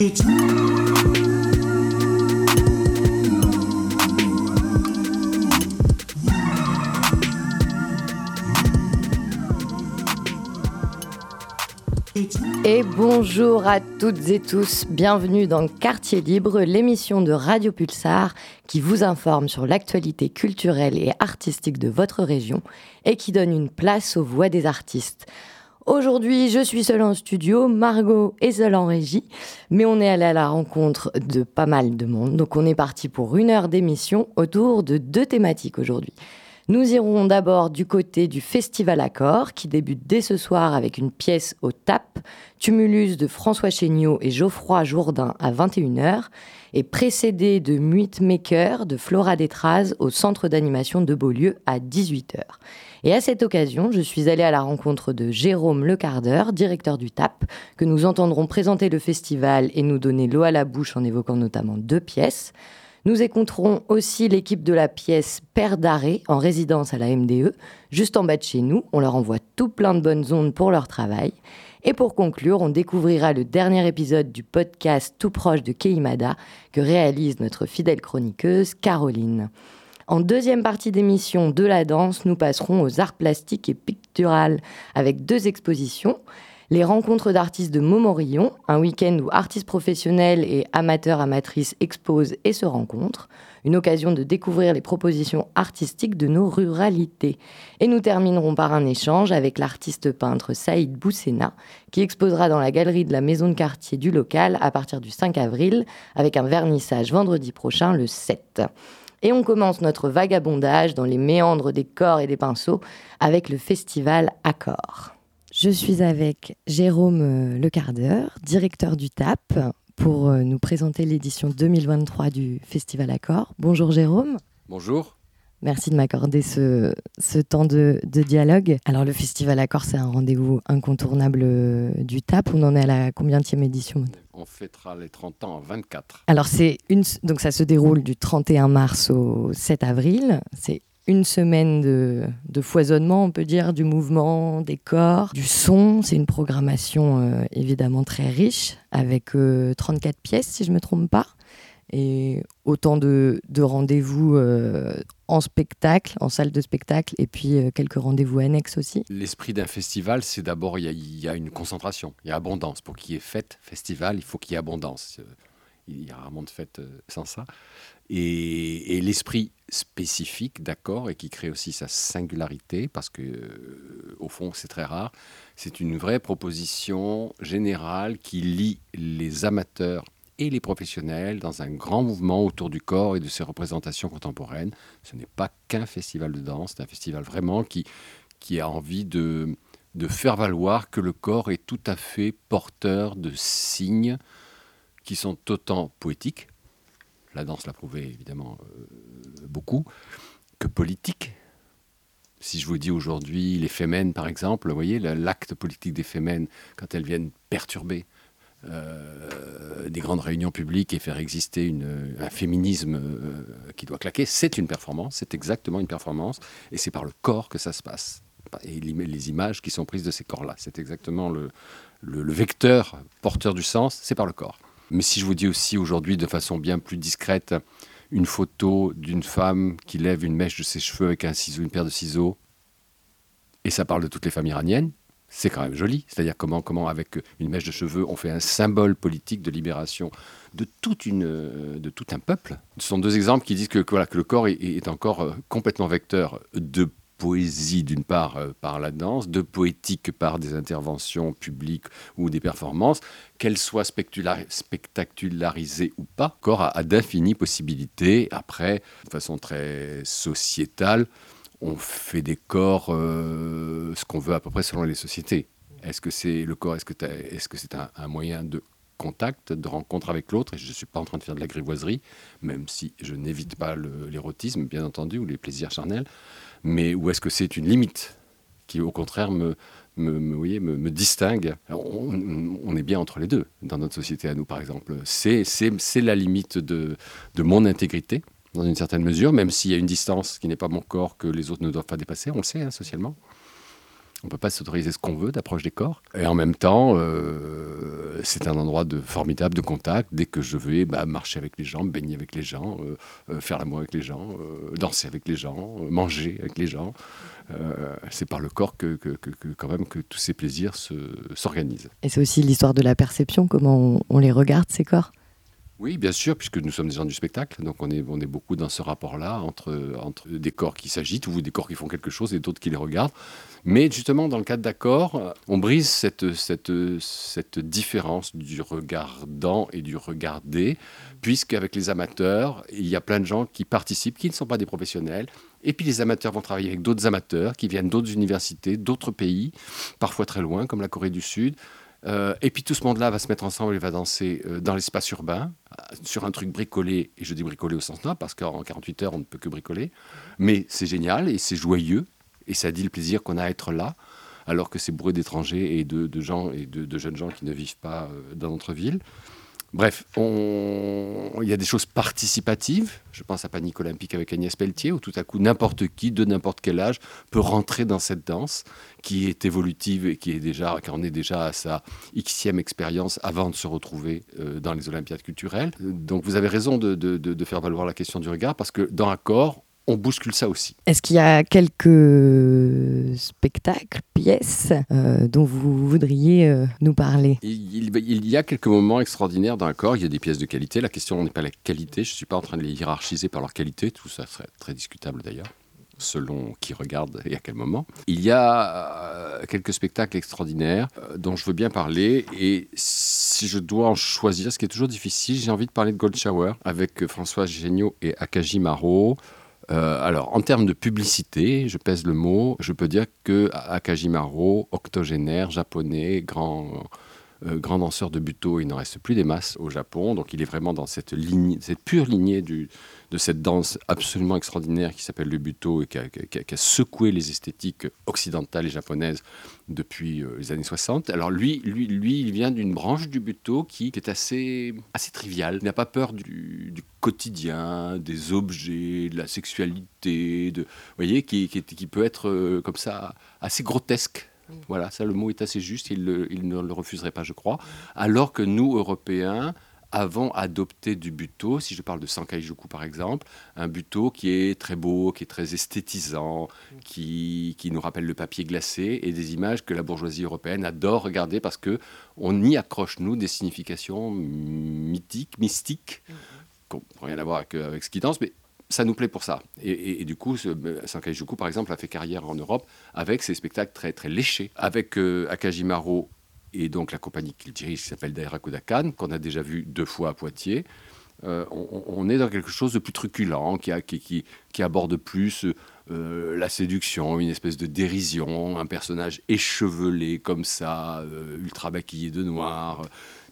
Et bonjour à toutes et tous, bienvenue dans Quartier Libre, l'émission de Radio Pulsar qui vous informe sur l'actualité culturelle et artistique de votre région et qui donne une place aux voix des artistes. Aujourd'hui, je suis seule en studio, Margot est seule en régie, mais on est allé à la rencontre de pas mal de monde, donc on est parti pour une heure d'émission autour de deux thématiques aujourd'hui. Nous irons d'abord du côté du Festival Accord, qui débute dès ce soir avec une pièce au TAP, Tumulus de François Chéniaud et Geoffroy Jourdain à 21h, et précédé de Muit Maker de Flora Détraz au centre d'animation de Beaulieu à 18h. Et à cette occasion, je suis allée à la rencontre de Jérôme Lecardeur, directeur du TAP, que nous entendrons présenter le festival et nous donner l'eau à la bouche en évoquant notamment deux pièces. Nous écouterons aussi l'équipe de la pièce Père d'arrêt en résidence à la MDE, juste en bas de chez nous. On leur envoie tout plein de bonnes ondes pour leur travail. Et pour conclure, on découvrira le dernier épisode du podcast Tout proche de Keimada que réalise notre fidèle chroniqueuse Caroline. En deuxième partie d'émission de la danse, nous passerons aux arts plastiques et picturales avec deux expositions les rencontres d'artistes de Montmorillon, un week-end où artistes professionnels et amateurs amatrices exposent et se rencontrent, une occasion de découvrir les propositions artistiques de nos ruralités. Et nous terminerons par un échange avec l'artiste peintre Saïd Boussena, qui exposera dans la galerie de la maison de quartier du local à partir du 5 avril, avec un vernissage vendredi prochain, le 7. Et on commence notre vagabondage dans les méandres des corps et des pinceaux avec le festival Accord. Je suis avec Jérôme euh, Lecardeur, directeur du TAP, pour euh, nous présenter l'édition 2023 du Festival Accord. Bonjour Jérôme. Bonjour. Merci de m'accorder ce, temps de, dialogue. Alors le Festival Accord, c'est un rendez-vous incontournable euh, du TAP. On en est à la combienième édition On fêtera les 30 ans en 24. Alors c'est une, donc ça se déroule du 31 mars au 7 avril. C'est une semaine de, foisonnement, on peut dire, du mouvement, des corps, du son. C'est une programmation euh, évidemment très riche, avec 34 euh, pièces, si je ne me trompe pas, et autant de, rendez-vous euh, en spectacle, en salle de spectacle, et puis quelques rendez-vous annexes aussi. L'esprit d'un festival, c'est d'abord, il y, a une concentration, il y a abondance. Pour qu'il y ait fête, festival, il faut qu'il y ait abondance. Il y a rarement de fête sans ça. Et, l'esprit spécifique, d'accord, et qui crée aussi sa singularité, parce que euh, au fond c'est très rare, c'est une vraie proposition générale qui lie les amateurs et les professionnels dans un grand mouvement autour du corps et de ses représentations contemporaines. Ce n'est pas qu'un festival de danse, c'est un festival vraiment qui, qui a envie de, de faire valoir que le corps est tout à fait porteur de signes qui sont autant poétiques, la danse l'a prouvé évidemment euh, beaucoup, que politique. Si je vous dis aujourd'hui les fémènes, par exemple, vous voyez, l'acte politique des fémènes, quand elles viennent perturber euh, des grandes réunions publiques et faire exister un féminisme euh, qui doit claquer, c'est une performance, c'est exactement une performance, et c'est par le corps que ça se passe. Et les images qui sont prises de ces corps-là, c'est exactement le, le vecteur porteur du sens, c'est par le corps. Mais si je vous dis aussi aujourd'hui de façon bien plus discrète une photo d'une femme qui lève une mèche de ses cheveux avec un ciseau, une paire de ciseaux, et ça parle de toutes les femmes iraniennes, c'est quand même joli. C'est-à-dire comment, comment, avec une mèche de cheveux, on fait un symbole politique de libération de, toute une, de tout un peuple. Ce sont deux exemples qui disent que, voilà, que le corps est, encore euh, complètement vecteur de poésie d'une part euh, par la danse, de poétique par des interventions publiques ou des performances, qu'elles soient spectacularisées ou pas, corps a, d'infinies possibilités. Après, de façon très sociétale, on fait des corps euh, ce qu'on veut à peu près selon les sociétés. Est-ce que c'est le corps, est-ce que c'est un, moyen de contact, de rencontre avec l'autre, je ne suis pas en train de faire de la grivoiserie, même si je n'évite pas l'érotisme, bien entendu, ou les plaisirs charnels, mais où est-ce que c'est une limite qui, au contraire, me, me, me, distingue? On, est bien entre les deux dans notre société à nous, par exemple. C'est la limite de, de mon intégrité, dans une certaine mesure, même s'il y a une distance qui n'est pas mon corps que les autres ne doivent pas dépasser, on le sait hein, socialement. On ne peut pas s'autoriser ce qu'on veut d'approche des corps. Et en même temps, euh, c'est un endroit de formidable de contact. Dès que je vais bah, marcher avec les gens, baigner avec les gens, euh, euh, faire l'amour avec les gens, danser avec les gens, manger avec les gens, c'est par le corps que, quand même que tous ces plaisirs s'organisent. Et c'est aussi l'histoire de la perception, comment on les regarde, ces corps? Oui, bien sûr, puisque nous sommes des gens du spectacle, donc on est, on beaucoup dans ce rapport-là entre, entre des corps qui s'agitent ou des corps qui font quelque chose et d'autres qui les regardent. Mais justement, dans le cadre d'accord, on brise cette, différence du regardant et du regardé, puisqu'avec les amateurs, il y a plein de gens qui participent, qui ne sont pas des professionnels, et puis les amateurs vont travailler avec d'autres amateurs qui viennent d'autres universités, d'autres pays, parfois très loin, comme la Corée du Sud. Euh, et puis tout ce monde-là va se mettre ensemble et va danser euh, dans l'espace urbain, sur un truc bricolé, et je dis bricolé au sens noble, parce qu'en 48 heures, on ne peut que bricoler. Mais c'est génial et c'est joyeux, et ça dit le plaisir qu'on a à être là, alors que c'est bourré d'étrangers et de, gens et de, jeunes gens qui ne vivent pas euh, dans notre ville. Bref, il y a des choses participatives. Je pense à Panique Olympique avec Agnès Pelletier, où tout à coup, n'importe qui, de n'importe quel âge, peut rentrer dans cette danse qui est évolutive et qui, est déjà, qui en est déjà à sa xème expérience avant de se retrouver euh, dans les Olympiades culturelles. Donc vous avez raison de, faire valoir la question du regard, parce que dans Accord, on bouscule ça aussi. Est-ce qu'il y a quelques spectacles, pièces euh, dont vous voudriez euh, nous parler? Il, y a quelques moments extraordinaires dans corps. Il y a des pièces de qualité. La question n'est pas la qualité. Je ne suis pas en train de les hiérarchiser par leur qualité. Tout ça serait très discutable d'ailleurs selon qui regarde et à quel moment. Il y a euh, quelques spectacles extraordinaires dont je veux bien parler et si je dois en choisir, ce qui est toujours difficile, j'ai envie de parler de Gold Shower avec François Géniaud et Akaji Maro. Euh, alors, en termes de publicité, je pèse le mot, je peux dire que Akajimaro, octogénaire, japonais, grand, grand danseur de buto, il n'en reste plus des masses au Japon, donc il est vraiment dans cette, pure lignée de cette danse absolument extraordinaire qui s'appelle le buto et qui a, secoué les esthétiques occidentales et japonaises depuis euh, les années 60. Alors lui, lui, lui il vient d'une branche du buto qui, est assez, assez triviale. Il n'a pas peur du, quotidien, des objets, de la sexualité, de, vous voyez, qui, qui, peut être euh, comme ça assez grotesque. Voilà, ça le mot est assez juste, il, il ne le refuserait pas, je crois. Alors que nous, Européens, avons adopté du buto, si je parle de Sankaijuku par exemple, un buto qui est très beau, qui est très esthétisant, qui, qui, nous rappelle le papier glacé et des images que la bourgeoisie européenne adore regarder parce que on y accroche nous des significations mythiques, mystiques, qui n'ont rien à voir avec, ce qui danse, mais ça nous plaît pour ça. Et, du coup, Sankaijuku, par exemple, a fait carrière en Europe avec ses spectacles très, très léchés. Avec euh, Akajimaro et donc la compagnie qu'il dirige, qui s'appelle Daira Kodakan, qu'on a déjà vu deux fois à Poitiers. Euh, on, est dans quelque chose de plus truculent, qui, aborde plus euh, la séduction, une espèce de dérision, un personnage échevelé comme ça, euh, ultra maquillé de noir.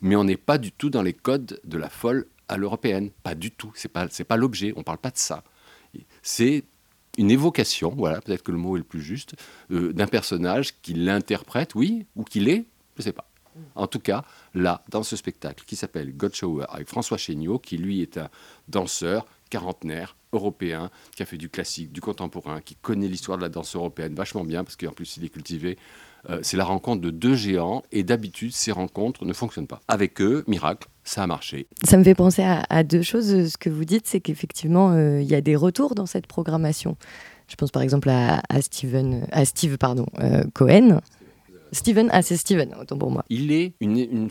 Mais on n'est pas du tout dans les codes de la folle à l'européenne, pas du tout. C'est pas c'est pas l'objet. On parle pas de ça. C'est une évocation, voilà, peut-être que le mot est le plus juste, d'un personnage qui l'interprète, oui, ou qui l'est, je ne sais pas. En tout cas, là, dans ce spectacle qui s'appelle God Shower avec François Chéniaud, qui lui est un danseur quarantenaire européen, qui a fait du classique, du contemporain, qui connaît l'histoire de la danse européenne vachement bien, parce qu'en plus il est cultivé. Euh, c'est la rencontre de deux géants, et d'habitude, ces rencontres ne fonctionnent pas. Avec eux, miracle, ça a marché. Ça me fait penser à, deux choses. Ce que vous dites, c'est qu'effectivement, euh, il y a des retours dans cette programmation. Je pense par exemple à, Steven, à Steve pardon, euh, Cohen, Steven, ah c'est Steven, autant pour moi. Il est une,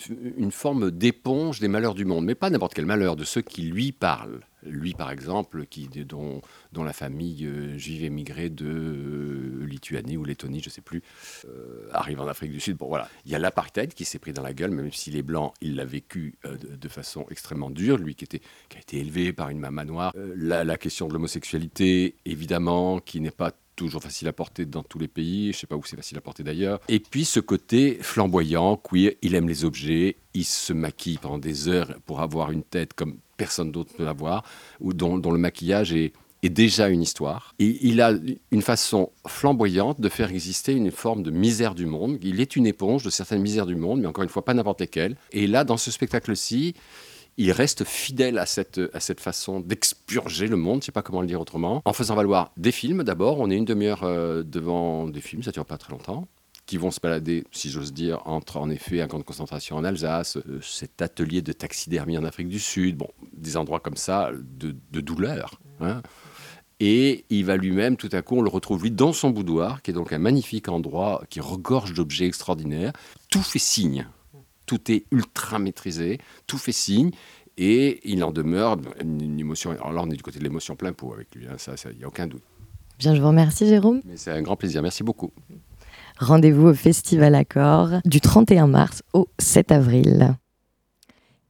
forme d'éponge des malheurs du monde, mais pas n'importe quel malheur, de ceux qui lui parlent. Lui, par exemple, qui, dont, dont la famille euh, juive émigrée de euh, Lituanie ou Lettonie, je ne sais plus, euh, arrive en Afrique du Sud. Bon, voilà. Il y a l'apartheid qui s'est pris dans la gueule, même s'il est blanc, il l'a vécu de, façon extrêmement dure. Lui qui, a été élevé par une maman noire. La question de l'homosexualité, évidemment, qui n'est pas toujours facile à porter dans tous les pays, je sais pas où c'est facile à porter d'ailleurs. Et puis ce côté flamboyant, queer, il aime les objets, il se maquille pendant des heures pour avoir une tête comme personne d'autre ne peut l'avoir, ou dont, le maquillage est, est déjà une histoire. Et il a une façon flamboyante de faire exister une forme de misère du monde. Il est une éponge de certaines misères du monde, mais encore une fois, pas n'importe lesquelles. Et là, dans ce spectacle-ci, il reste fidèle à cette, façon d'expurger le monde, je ne sais pas comment le dire autrement, en faisant valoir des films d'abord. On est une demi-heure euh, devant des films, ça ne dure pas très longtemps. qui vont se balader, si j'ose dire, entre en effet un camp de concentration en Alsace, euh, cet atelier de taxidermie en Afrique du Sud, bon, des endroits comme ça de, douleur. Hein. Et il va lui-même, tout à coup, on le retrouve lui dans son boudoir, qui est donc un magnifique endroit qui regorge d'objets extraordinaires. Tout fait signe, tout est ultra maîtrisé, tout fait signe. Et il en demeure une, émotion. Alors là, on est du côté de l'émotion plein pot avec lui, hein, ça, il n'y a aucun doute. Bien, je vous remercie, Jérôme. C'est un grand plaisir, merci beaucoup. Rendez-vous au Festival Accord du 31 mars au 7 avril.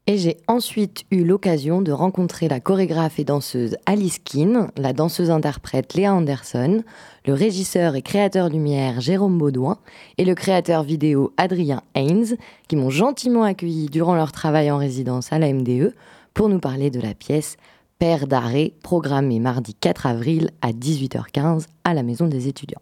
Et j'ai ensuite eu l'occasion de rencontrer la chorégraphe et danseuse Alice Keane, la danseuse-interprète Léa Anderson, le régisseur et créateur lumière Jérôme Baudouin et le créateur vidéo Adrien Haynes, qui m'ont gentiment accueilli durant leur travail en résidence à la MDE pour nous parler de la pièce Père d'arrêt, programmée mardi 4 avril à 18h15 à la Maison des étudiants.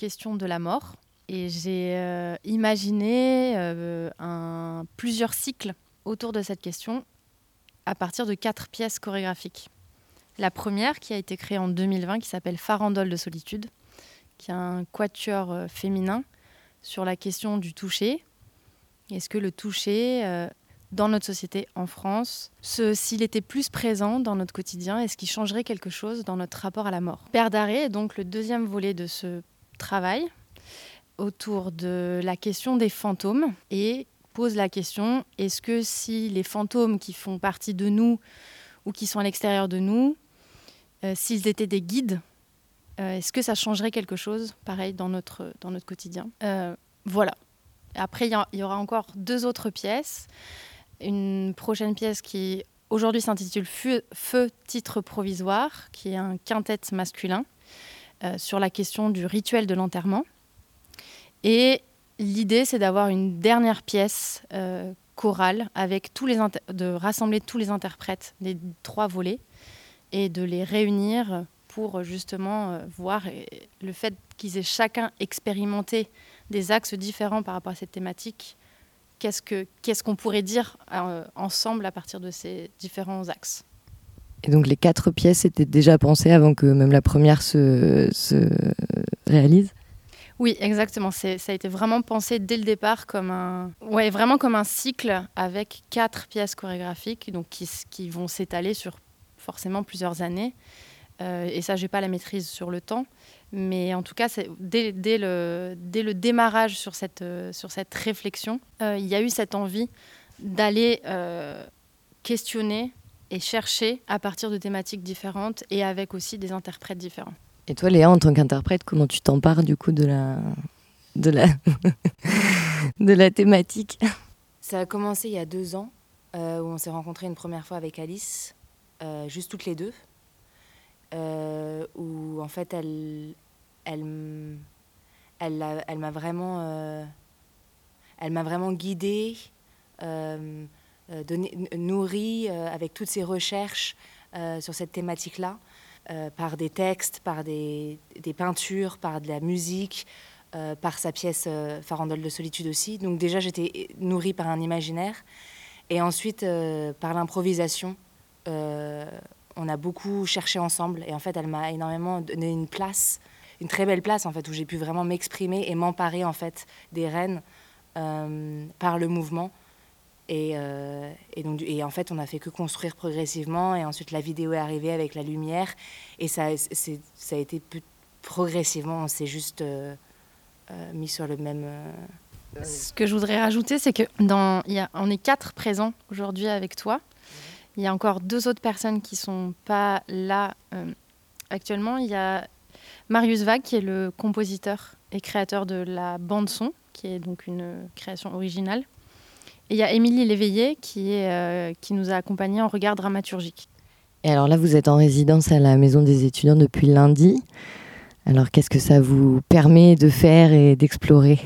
Question de la mort. Et j'ai euh, imaginé euh, plusieurs cycles autour de cette question à partir de quatre pièces chorégraphiques. La première, qui a été créée en 2020, qui s'appelle Farandole de solitude, qui est un quatuor euh, féminin sur la question du toucher. Est-ce que le toucher, dans notre société en France, s'il était plus présent dans notre quotidien, est-ce qu'il changerait quelque chose dans notre rapport à la mort? Père d'arrêt est donc le deuxième volet de ce travail autour de la question des fantômes et pose la question est-ce que si les fantômes qui font partie de nous ou qui sont à l'extérieur de nous, euh, s'ils étaient des guides, euh, est-ce que ça changerait quelque chose, pareil, dans notre, dans notre quotidien? Euh, Voilà. Après, il y, aura encore deux autres pièces. Une prochaine pièce qui aujourd'hui s'intitule Feu, Feu, titre provisoire, qui est un quintet masculin. Euh, sur la question du rituel de l'enterrement. Et l'idée, c'est d'avoir une dernière pièce euh, chorale avec tous les de rassembler tous les interprètes des trois volets et de les réunir pour justement euh, voir le fait qu'ils aient chacun expérimenté des axes différents par rapport à cette thématique. Qu'est-ce qu'on pourrait dire ensemble à partir de ces différents axes et donc les quatre pièces étaient déjà pensées avant que même la première se, se réalise? Oui, exactement. Ça a été vraiment pensé dès le départ comme un, ouais, vraiment comme un cycle avec quatre pièces chorégraphiques, donc qui, qui vont s'étaler sur forcément plusieurs années. Euh, et ça, j'ai pas la maîtrise sur le temps, mais en tout cas, dès, dès, le, dès le démarrage sur cette, euh, sur cette réflexion, euh, il y a eu cette envie d'aller questionner et chercher à partir de thématiques différentes et avec aussi des interprètes différents. Et toi, Léa, en tant qu'interprète, comment tu t'empares du coup de la, de la, de la thématique? Ça a commencé il y a deux ans, euh, où on s'est rencontrés une première fois avec Alice, euh, juste toutes les deux, euh, où en fait elle, elle, elle, elle m'a vraiment, elle m'a vraiment guidée. Euh, nourri euh, avec toutes ces recherches euh, sur cette thématique-là, par des textes, par des, peintures, par de la musique, par sa pièce Farandole de solitude aussi. Donc déjà, j'étais nourrie par un imaginaire. Et ensuite, par l'improvisation, on a beaucoup cherché ensemble. Et en fait, elle m'a énormément donné une place, une très belle place, en fait, où j'ai pu vraiment m'exprimer et m'emparer, en fait, des rênes par le mouvement. Euh, et, donc, et en fait, on a fait que construire progressivement. Et ensuite, la vidéo est arrivée avec la lumière. Et ça, ça a été progressivement, on s'est juste euh, euh, mis sur le même. Ce que je voudrais rajouter, c'est que dans, y a, on est quatre présents aujourd'hui avec toi. Il y a encore deux autres personnes qui sont pas là actuellement, il y a Marius Vague, qui est le compositeur et créateur de la bande-son, qui est donc une création originale. Et il y a Émilie Léveillé, qui, est, euh, qui nous a accompagnés en regard dramaturgique. Et alors là, vous êtes en résidence à la Maison des étudiants depuis lundi. Alors qu'est-ce que ça vous permet de faire et d'explorer?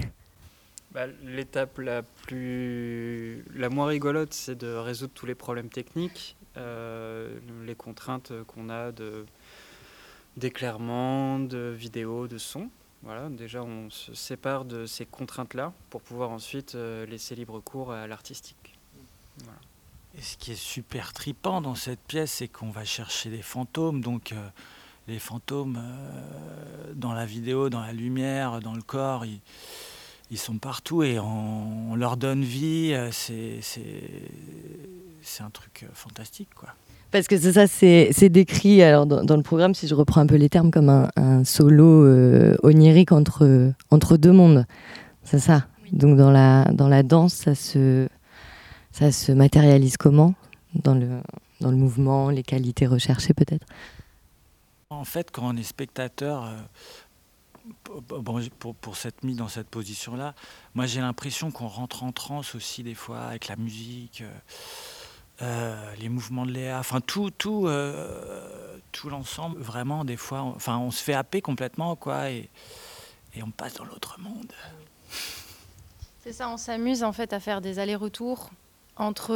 Bah, L'étape la plus, la moins rigolote, c'est de résoudre tous les problèmes techniques, euh, les contraintes qu'on a de d'éclairement, de vidéo, de son. Voilà, déjà on se sépare de ces contraintes-là pour pouvoir ensuite euh, laisser libre cours à l'artistique. Et ce qui est super tripant dans cette pièce, c'est qu'on va chercher des fantômes. Donc euh, les fantômes dans la vidéo, dans la lumière, dans le corps, ils, sont partout et on, leur donne vie. Euh, c'est, un truc euh, fantastique, quoi. Parce que c'est ça, c'est, décrit alors dans, le programme, si je reprends un peu les termes, comme un, solo euh, onirique entre, entre deux mondes. C'est ça. Donc dans la, dans la danse, ça se, ça se matérialise comment? Dans le, dans le mouvement, les qualités recherchées peut-être? En fait, quand on est spectateur, bon, pour, pour s'être mis dans cette position-là, moi j'ai l'impression qu'on rentre en transe aussi des fois avec la musique, euh, euh, les mouvements de Léa, enfin tout, tout, euh, tout l'ensemble. Vraiment, des fois, on, enfin, on se fait happer complètement, quoi, et, on passe dans l'autre monde. C'est ça, on s'amuse en fait à faire des allers-retours entre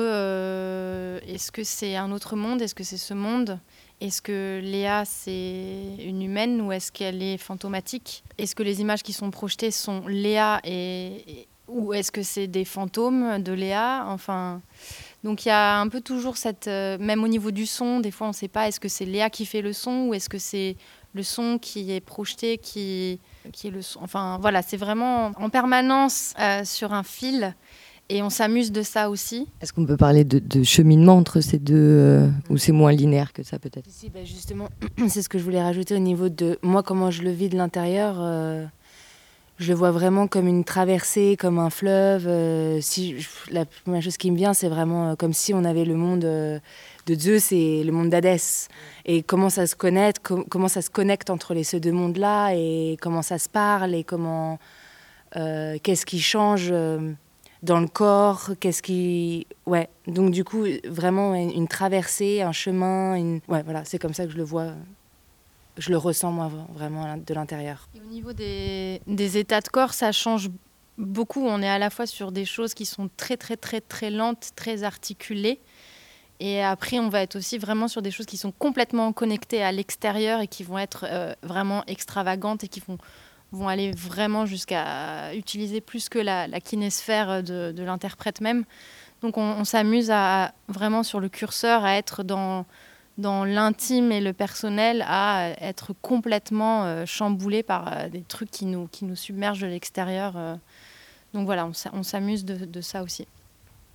est-ce que c'est un autre monde, est-ce que c'est ce monde est-ce que Léa, c'est une humaine ou est-ce qu'elle est fantomatique Est-ce que les images qui sont projetées sont Léa et, ou est-ce que c'est des fantômes de Léa Enfin, donc il y a un peu toujours cette, euh, même au niveau du son, des fois on ne sait pas est-ce que c'est Léa qui fait le son ou est-ce que c'est le son qui est projeté qui, qui est le son? Enfin voilà, c'est vraiment en permanence euh, sur un fil et on s'amuse de ça aussi. Est-ce qu'on peut parler de, cheminement entre ces deux, euh, ou c'est moins linéaire que ça peut-être? Si, bah, Justement, c'est ce que je voulais rajouter au niveau de moi, comment je le vis de l'intérieur. Euh, je le vois vraiment comme une traversée, comme un fleuve. Euh, la première chose qui me vient, c'est vraiment comme si on avait le monde de Zeus et le monde d'Hadès. Et comment ça se connecte, comment ça se connecte entre les, ces deux mondes-là, et comment ça se parle, et comment... Qu'est-ce qui change dans le corps, qu'est-ce qui... Ouais, donc du coup, vraiment une traversée, un chemin. Ouais, voilà, c'est comme ça que je le vois, je le ressens moi vraiment de l'intérieur. Au niveau des, états de corps, ça change beaucoup. On est à la fois sur des choses qui sont très très très très lentes, très articulées. Et après, on va être aussi vraiment sur des choses qui sont complètement connectées à l'extérieur et qui vont être euh, vraiment extravagantes et qui vont aller vraiment jusqu'à utiliser plus que la, kinésphère de, l'interprète même. Donc on, s'amuse à vraiment sur le curseur à être dans, dans l'intime et le personnel, à être complètement euh, chamboulé par euh, des trucs qui nous, qui nous submergent de l'extérieur. Euh. Donc voilà, on, s'amuse de, ça aussi.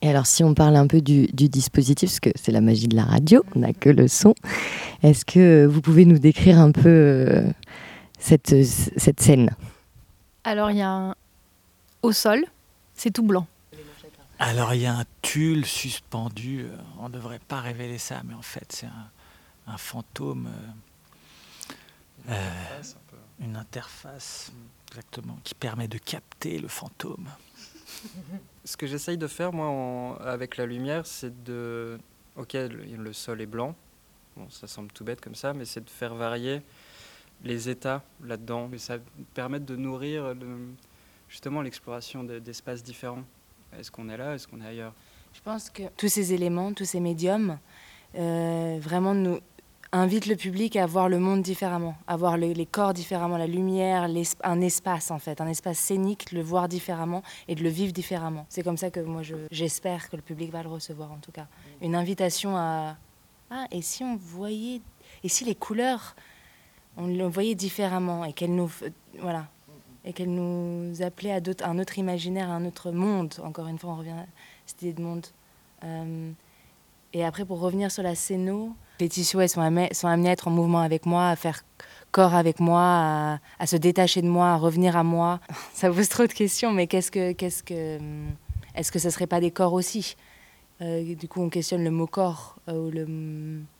Et alors, si on parle un peu du, du dispositif, parce que c'est la magie de la radio, on n'a que le son, est-ce que vous pouvez nous décrire un peu cette, cette scène? Alors, il y a un... au sol, c'est tout blanc. Alors, il y a un tulle suspendu. Euh, on ne devrait pas révéler ça, mais en fait, c'est un, fantôme. Euh, euh, une interface, exactement, qui permet de capter le fantôme. Ce que j'essaye de faire, moi, avec la lumière, c'est de. Ok, le, sol est blanc. Bon, ça semble tout bête comme ça, mais c'est de faire varier les états là-dedans. Et ça permet de nourrir justement l'exploration d'espaces différents. Est-ce qu'on est là? Est-ce qu'on est ailleurs? Je pense que tous ces éléments, tous ces médiums, euh, vraiment nous invitent le public à voir le monde différemment, à voir les corps différemment, la lumière, un espace en fait, un espace scénique, le voir différemment et de le vivre différemment. C'est comme ça que moi j'espère que le public va le recevoir en tout cas. Une invitation à ah et si on voyait et si les couleurs on le voyait différemment et qu'elle nous, voilà, et qu'elle nous appelait à, un autre imaginaire, à un autre monde. Encore une fois, on revient à cette idée de monde. Euh, et après, pour revenir sur la scéno, les tissus elles sont, amenés, sont amenés à être en mouvement avec moi, à faire corps avec moi, à, se détacher de moi, à revenir à moi. Ça pose trop de questions, mais qu'est-ce que, qu'est-ce que, est-ce que ça serait pas des corps aussi? Euh, Du coup, on questionne le mot corps euh, ou le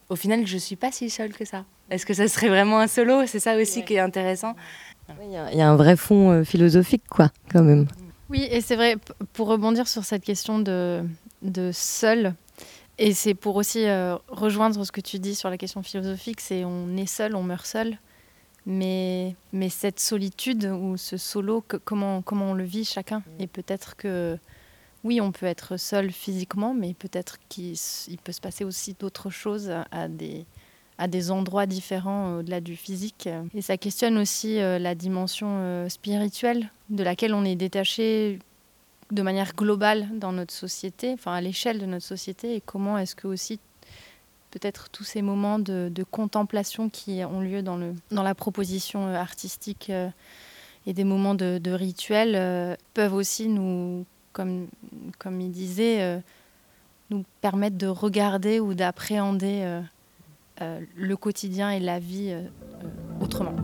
au final, je suis pas si seule que ça. Est-ce que ça serait vraiment un solo? C'est ça aussi qui est intéressant. Il y, a un vrai fond euh, philosophique, quoi, quand même. Oui, et c'est vrai, pour rebondir sur cette question de, de seul, et c'est pour aussi euh, rejoindre ce que tu dis sur la question philosophique, c'est on est seul, on meurt seul. Mais, mais cette solitude ou ce solo, comment, comment on le vit chacun? Et peut-être que oui, on peut être seul physiquement, mais peut-être qu'il peut se passer aussi d'autres choses à des, à des endroits différents au-delà du physique. Et ça questionne aussi euh, la dimension euh, spirituelle de laquelle on est détaché de manière globale dans notre société, enfin à l'échelle de notre société, et comment est-ce que aussi peut-être tous ces moments de, contemplation qui ont lieu dans, le, dans la proposition euh, artistique et des moments de, rituel peuvent aussi nous comme, comme il disait, euh, nous permettre de regarder ou d'appréhender euh, euh, le quotidien et la vie autrement.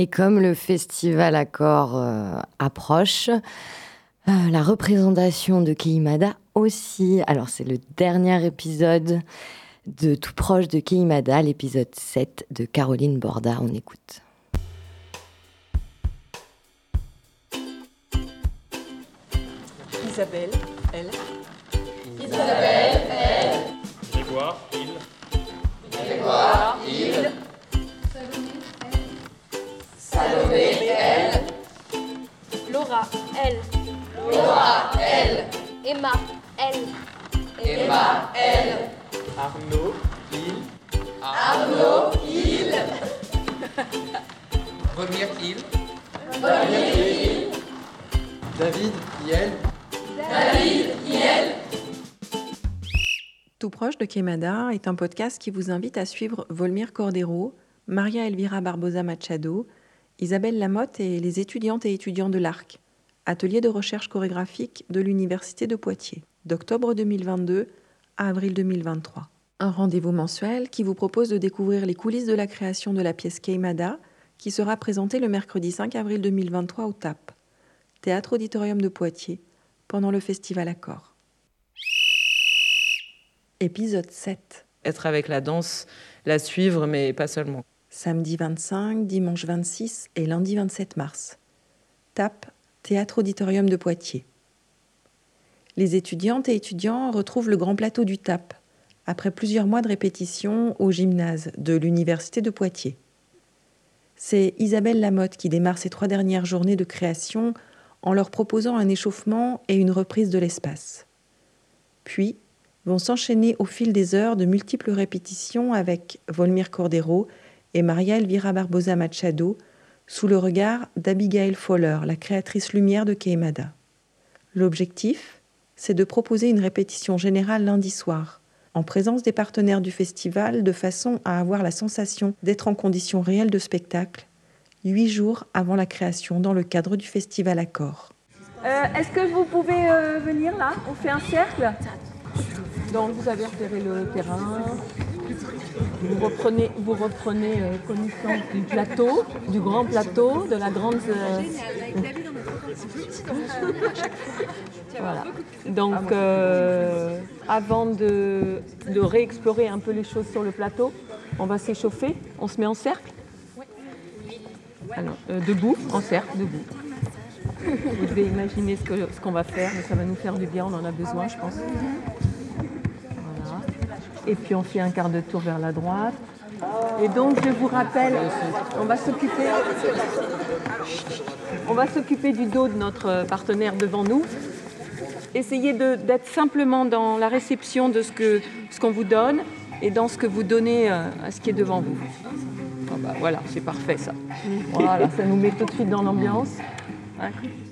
Et comme le festival Accord euh, approche, euh, la représentation de Keimada aussi. Alors c'est le dernier épisode de Tout proche de Keimada, l'épisode 7 de Caroline Borda. On écoute. Isabelle, elle. Isabelle, elle. Grégoire, il. Grégoire, Laura, elle. Laura, elle. Emma, elle. Emma, elle. Arnaud, il. Arnaud, il. Volmir, il. Volmir, il. David, Yel. David, Yel. Tout proche de Kemada est un podcast qui vous invite à suivre Volmir Cordero, Maria Elvira Barbosa Machado, Isabelle Lamotte et les étudiantes et étudiants de l'ARC, atelier de recherche chorégraphique de l'Université de Poitiers, d'octobre 2022 à avril 2023. Un rendez-vous mensuel qui vous propose de découvrir les coulisses de la création de la pièce Keimada, qui sera présentée le mercredi 5 avril 2023 au TAP, Théâtre Auditorium de Poitiers, pendant le festival Accord. Épisode 7. Être avec la danse, la suivre, mais pas seulement samedi 25, dimanche 26 et lundi 27 mars. TAP, Théâtre Auditorium de Poitiers. Les étudiantes et étudiants retrouvent le grand plateau du TAP après plusieurs mois de répétition au gymnase de l'Université de Poitiers. C'est Isabelle Lamotte qui démarre ces trois dernières journées de création en leur proposant un échauffement et une reprise de l'espace. Puis vont s'enchaîner au fil des heures de multiples répétitions avec Volmir Cordero et Maria Elvira Barbosa Machado sous le regard d'Abigail Fowler, la créatrice lumière de Keimada. L'objectif, c'est de proposer une répétition générale lundi soir, en présence des partenaires du festival, de façon à avoir la sensation d'être en conditions réelles de spectacle, huit jours avant la création dans le cadre du festival Accord. Euh, Est-ce que vous pouvez euh, venir là? On fait un cercle Donc vous avez repéré le terrain, vous reprenez, vous reprenez euh, connaissance du plateau, du grand plateau, de la grande. Euh, voilà. Donc, euh, avant de, réexplorer un peu les choses sur le plateau, on va s'échauffer. On se met en cercle. Alors, debout, en cercle, debout. Vous devez imaginer ce qu'on va faire, mais ça va nous faire du bien, on en a besoin, je pense. Et puis on fait un quart de tour vers la droite. Et donc je vous rappelle, on va s'occuper, on va s'occuper du dos de notre partenaire devant nous. Essayez d'être simplement dans la réception de ce qu'on ce qu'on vous donne et dans ce que vous donnez euh, à ce qui est devant vous. bah voilà, c'est parfait ça. Voilà, ça nous met tout de suite dans l'ambiance. Hein.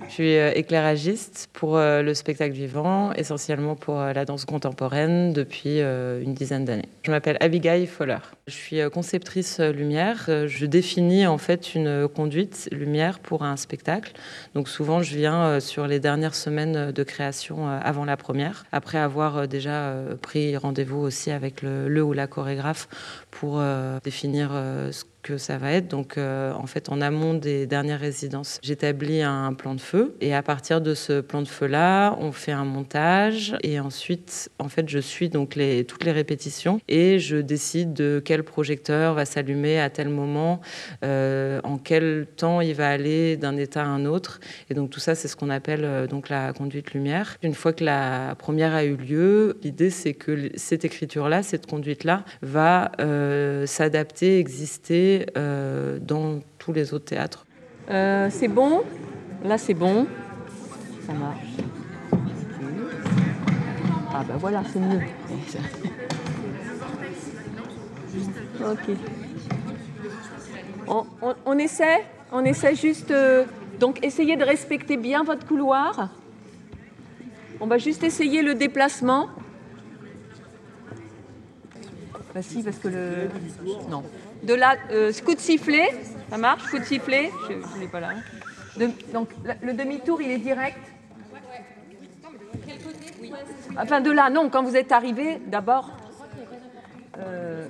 Je suis euh, éclairagiste pour euh, le spectacle vivant, essentiellement pour euh, la danse contemporaine depuis une dizaine d'années. Je m'appelle Abigail Foller. Je suis conceptrice lumière. Je définis en fait une conduite lumière pour un spectacle. Donc souvent, je viens sur les dernières semaines de création avant la première, après avoir déjà pris rendez-vous aussi avec le, le ou la chorégraphe pour définir ce que ça va être. Donc, euh, en fait, en amont des dernières résidences, j'établis un plan de feu. Et à partir de ce plan de feu-là, on fait un montage. Et ensuite, en fait, je suis donc les, toutes les répétitions et je décide de quel projecteur va s'allumer à tel moment, euh, en quel temps il va aller d'un état à un autre. Et donc, tout ça, c'est ce qu'on appelle euh, donc la conduite lumière. Une fois que la première a eu lieu, l'idée, c'est que cette écriture-là, cette conduite-là, va s'adapter, exister euh, dans tous les autres théâtres. Euh, c'est bon Là, c'est bon. Ça marche. Ah ben voilà, c'est mieux. Ok. On, essaie On essaie juste... Euh, donc, essayez de respecter bien votre couloir. On va juste essayer le déplacement. Bah si, parce que le... Non de la euh, coup de sifflet, ça marche, coup de sifflet, je ne l'ai pas là. donc le demi-tour, il est direct. Enfin de là, non, quand vous êtes arrivé, d'abord, euh,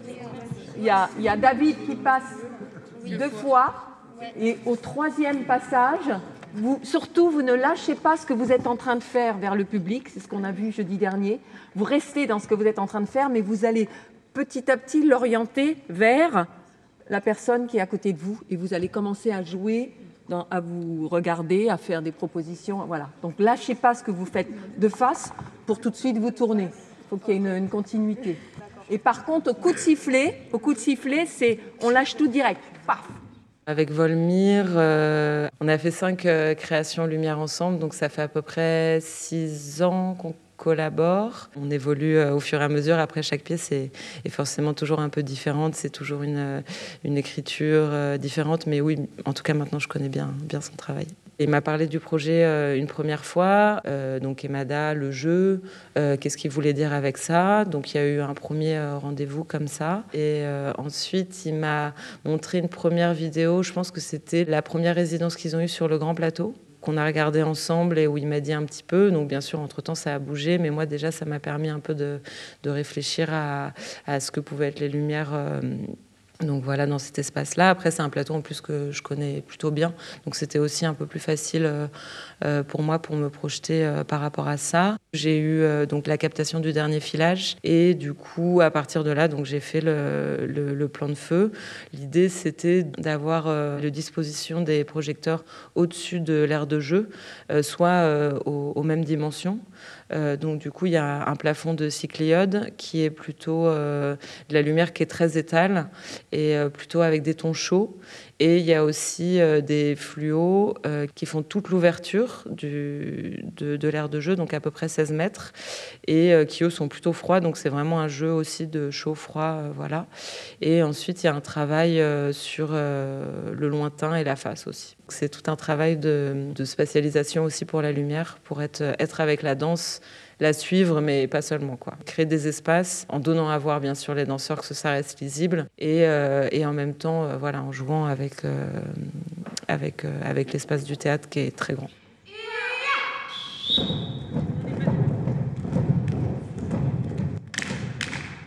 il y, a David qui passe deux fois, et au troisième passage, surtout, vous ne lâchez pas ce que vous êtes en train de faire vers le public, c'est ce qu'on a vu jeudi dernier. Vous restez dans ce que vous êtes en train de faire, mais vous allez petit à petit l'orienter vers la personne qui est à côté de vous et vous allez commencer à jouer, à vous regarder, à faire des propositions. Voilà. Donc lâchez pas ce que vous faites de face pour tout de suite vous tourner. Il faut qu'il y ait une, continuité. Et par contre, au coup de sifflet, coup de sifflet, c'est on lâche tout direct. Paf avec Volmir, euh, on a fait cinq euh, créations lumière ensemble, donc ça fait à peu près six ans qu'on collabore. On évolue euh, au fur et à mesure. Après, chaque pièce est, forcément toujours un peu différente. C'est toujours une, euh, une écriture euh, différente. Mais oui, en tout cas, maintenant, je connais bien, bien son travail. Il m'a parlé du projet une première fois, donc Emada, le jeu, qu'est-ce qu'il voulait dire avec ça? Donc il y a eu un premier rendez-vous comme ça. Et ensuite, il m'a montré une première vidéo, je pense que c'était la première résidence qu'ils ont eue sur le grand plateau qu'on a regardé ensemble et où il m'a dit un petit peu. Donc bien sûr, entre-temps, ça a bougé, mais moi déjà, ça m'a permis un peu de, réfléchir à, ce que pouvaient être les lumières. Euh, donc voilà, dans cet espace-là. Après, c'est un plateau en plus que je connais plutôt bien. Donc c'était aussi un peu plus facile euh, euh, pour moi pour me projeter euh, par rapport à ça. J'ai eu donc la captation du dernier filage. Et du coup, à partir de là, donc j'ai fait le, plan de feu. L'idée, c'était d'avoir la disposition des projecteurs au-dessus de l'aire de jeu, soit aux mêmes dimensions. Euh, donc du coup, il y a un plafond de cycléode qui est plutôt euh, de la lumière qui est très étale et euh, plutôt avec des tons chauds. Et il y a aussi des fluos qui font toute l'ouverture de, de l'aire de jeu, donc à peu près 16 mètres, et qui eux sont plutôt froids. Donc c'est vraiment un jeu aussi de chaud-froid, voilà. Et ensuite, il y a un travail sur le lointain et la face aussi. C'est tout un travail de, spatialisation aussi pour la lumière, pour être, avec la danse, la suivre, mais pas seulement. Quoi. Créer des espaces en donnant à voir bien sûr les danseurs que ça reste lisible et, euh, en même temps euh, voilà, en jouant avec, euh, avec l'espace du théâtre qui est très grand.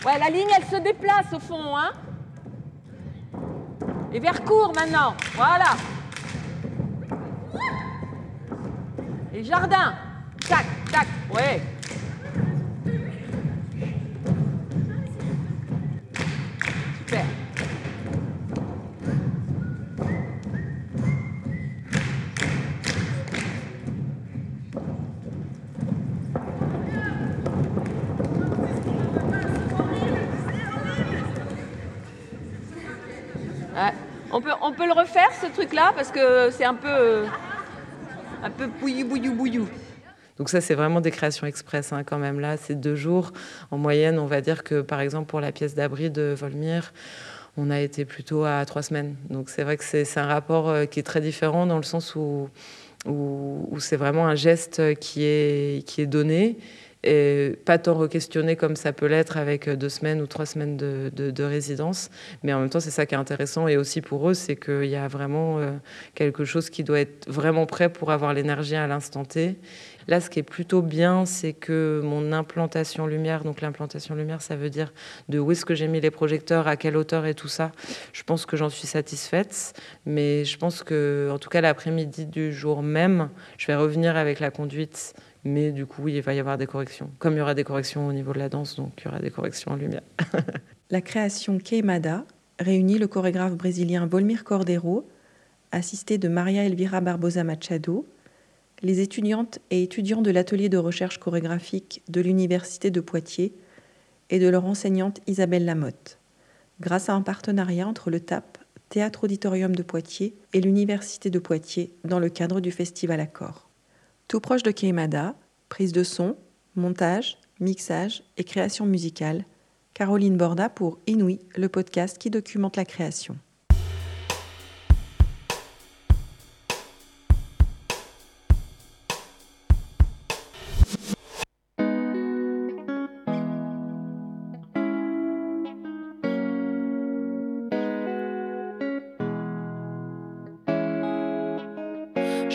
Ouais, la ligne, elle se déplace au fond, hein Et vers court maintenant, voilà Et jardin. Tac, tac, ouais. Super. On peut, on peut le refaire ce truc là parce que c'est un peu euh, un peu bouillou, bouillou, bouillou. Donc ça, c'est vraiment des créations express hein, quand même. Là, c'est deux jours. En moyenne, on va dire que, par exemple, pour la pièce d'abri de Volmir, on a été plutôt à trois semaines. Donc c'est vrai que c'est un rapport qui est très différent dans le sens où, où, c'est vraiment un geste qui est, qui est donné et pas tant re-questionné comme ça peut l'être avec deux semaines ou trois semaines de, de, résidence. Mais en même temps, c'est ça qui est intéressant. Et aussi pour eux, c'est qu'il y a vraiment euh, quelque chose qui doit être vraiment prêt pour avoir l'énergie à l'instant T. Là, ce qui est plutôt bien, c'est que mon implantation lumière, donc l'implantation lumière, ça veut dire de où est-ce que j'ai mis les projecteurs, à quelle hauteur et tout ça. Je pense que j'en suis satisfaite, mais je pense que, en tout cas, l'après-midi du jour même, je vais revenir avec la conduite mais du coup, il va y avoir des corrections. Comme il y aura des corrections au niveau de la danse, donc il y aura des corrections en lumière. la création Queimada réunit le chorégraphe brésilien Volmir Cordeiro, assisté de Maria Elvira Barbosa Machado, les étudiantes et étudiants de l'atelier de recherche chorégraphique de l'Université de Poitiers et de leur enseignante Isabelle Lamotte, grâce à un partenariat entre le TAP, Théâtre Auditorium de Poitiers, et l'Université de Poitiers dans le cadre du Festival Accord. Tout proche de Keimada, prise de son, montage, mixage et création musicale, Caroline Borda pour Inouï, le podcast qui documente la création.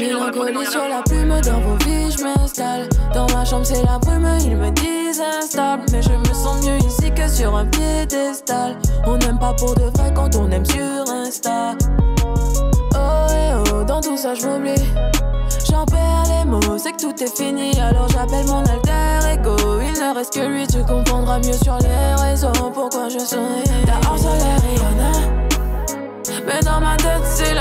Mélancolie sur la Dans ma chambre, c'est la brume, ils me disent instable. Mais je me sens mieux ici que sur un piédestal. On n'aime pas pour de vrai quand on aime sur Insta. Oh, eh oh, dans tout ça, je m'oublie. J'en perds les mots, c'est que tout est fini. Alors j'appelle mon alter ego. Il ne reste que lui, tu comprendras mieux sur les raisons pourquoi je souris. Dehors, soleil rayonne. Mais dans ma tête, c'est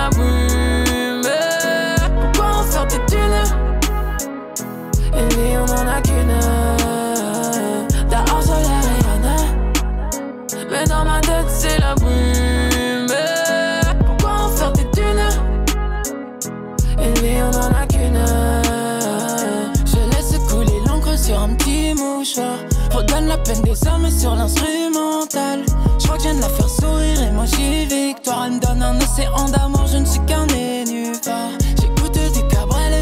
Des hommes sur l'instrumental. Je crois que je viens de la faire sourire et moi j'ai victoire. Elle me donne un océan d'amour, je ne suis qu'un nénuphar.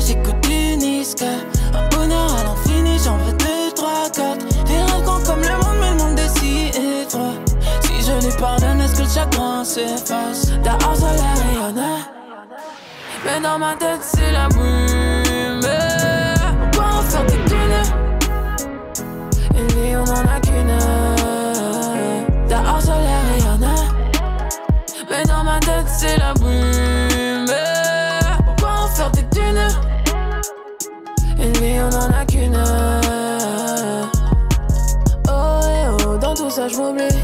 J'écoute du Niska. Un bonheur à l'infini, j'en veux deux, trois, quatre. Les rêves comme le monde, mais le monde est si étroit. Si je lui pardonne, est-ce que le chagrin s'efface? Dehors, soleil rayonne. Mais dans ma tête, c'est la brume. Vie, on en a qu'une. Dehors, soleil rayonne. Mais dans ma tête, c'est la brume. Pourquoi en faire des thunes? Une vie, on en a qu'une. Oh, eh oh, dans tout ça, je m'oublie.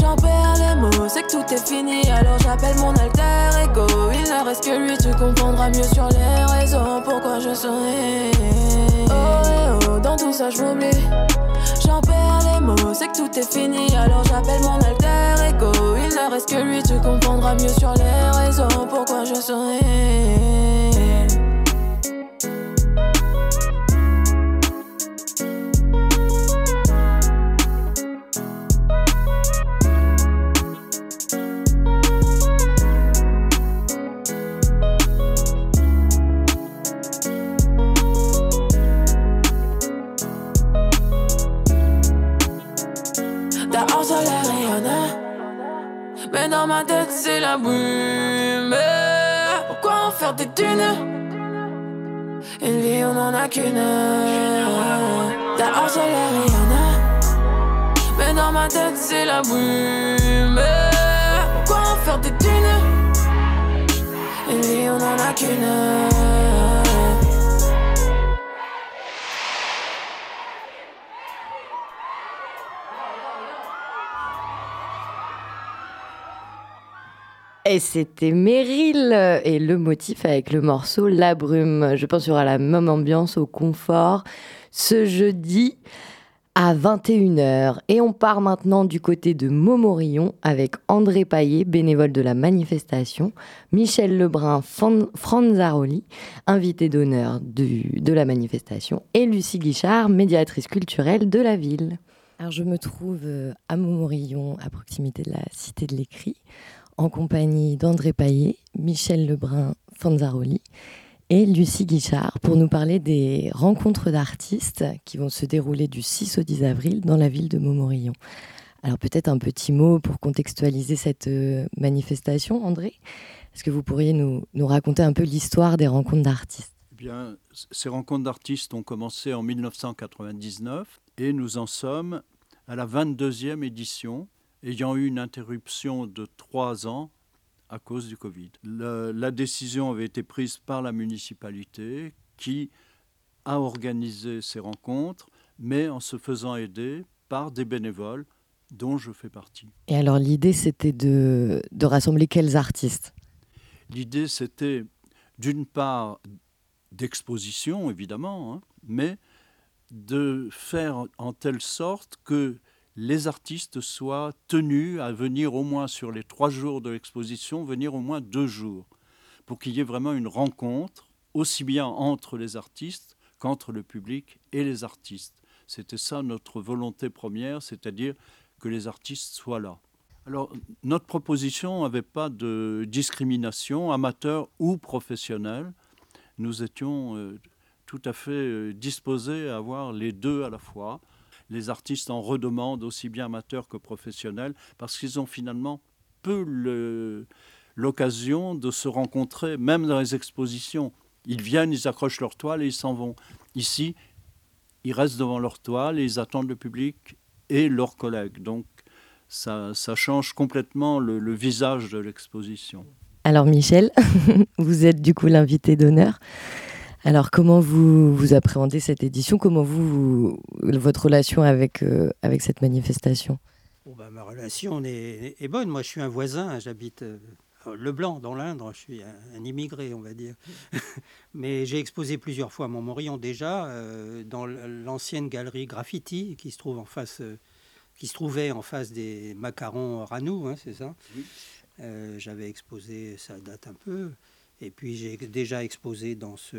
J'en perds les mots, c'est que tout est fini. Alors j'appelle mon alter ego. Il ne reste que lui, tu comprendras mieux sur les raisons pourquoi je souris. Oh, dans tout ça, je m'oublie. J'en perds les mots, c'est que tout est fini. Alors j'appelle mon alter ego. Il ne reste que lui, tu comprendras mieux sur les raisons pourquoi je souris? Mais dans ma tête, c'est la brume. Pourquoi en faire des dunes Une vie, on en a qu'une. Dehors, soleil rayonne. Mais dans ma tête, c'est la brume. Pourquoi en faire des dunes Une vie, on en a qu'une. C'était Meryl et le motif avec le morceau La Brume. Je pense qu'il y aura la même ambiance au confort ce jeudi à 21h. Et on part maintenant du côté de Montmorillon avec André Paillet, bénévole de la manifestation, Michel Lebrun Franzaroli, invité d'honneur de la manifestation, et Lucie Guichard, médiatrice culturelle de la ville. Alors je me trouve euh, à Montmorillon, à proximité de la Cité de l'Écrit, en compagnie d'André Paillet, Michel Lebrun Fanzaroli et Lucie Guichard pour nous parler des rencontres d'artistes qui vont se dérouler du 6 au 10 avril dans la ville de Montmorillon. Alors peut-être un petit mot pour contextualiser cette euh, manifestation, André. Est-ce que vous pourriez nous, nous raconter un peu l'histoire des rencontres d'artistes? Eh Bien, ces rencontres d'artistes ont commencé en 1999 et nous en sommes à la 22e édition, ayant eu une interruption de trois ans à cause du Covid. la décision avait été prise par la municipalité qui a organisé ces rencontres, mais en se faisant aider par des bénévoles dont je fais partie. Et alors l'idée, c'était de, de rassembler quels artistes? L'idée, c'était d'une part d'exposition, évidemment, hein, mais de faire en telle sorte que les artistes soient tenus à venir au moins sur les trois jours de l'exposition, venir au moins deux jours, pour qu'il y ait vraiment une rencontre, aussi bien entre les artistes qu'entre le public et les artistes. C'était ça notre volonté première, c'est-à-dire que les artistes soient là. Alors, notre proposition n'avait pas de discrimination, amateur ou professionnelle. Nous étions euh, tout à fait euh, disposés à avoir les deux à la fois. Les artistes en redemandent aussi bien amateurs que professionnels parce qu'ils ont finalement peu l'occasion de se rencontrer, même dans les expositions. Ils viennent, ils accrochent leur toile et ils s'en vont. Ici, ils restent devant leur toile et ils attendent le public et leurs collègues. Donc, ça, change complètement le visage de l'exposition. Alors, Michel, vous êtes du coup l'invité d'honneur. Alors, comment vous, vous appréhendez cette édition? Comment vous, votre relation avec, euh, avec cette manifestation? Bah, Ma relation est, est, bonne. Moi, je suis un voisin. J'habite euh, Leblanc, dans l'Indre. Je suis un, immigré, on va dire. Mais j'ai exposé plusieurs fois à Montmorillon déjà, euh, dans l'ancienne galerie Graffiti, qui se trouve en face. qui se trouvait en face des macarons Ranou, hein, c'est ça? J'avais exposé, ça date un peu, et puis j'ai déjà exposé dans ce,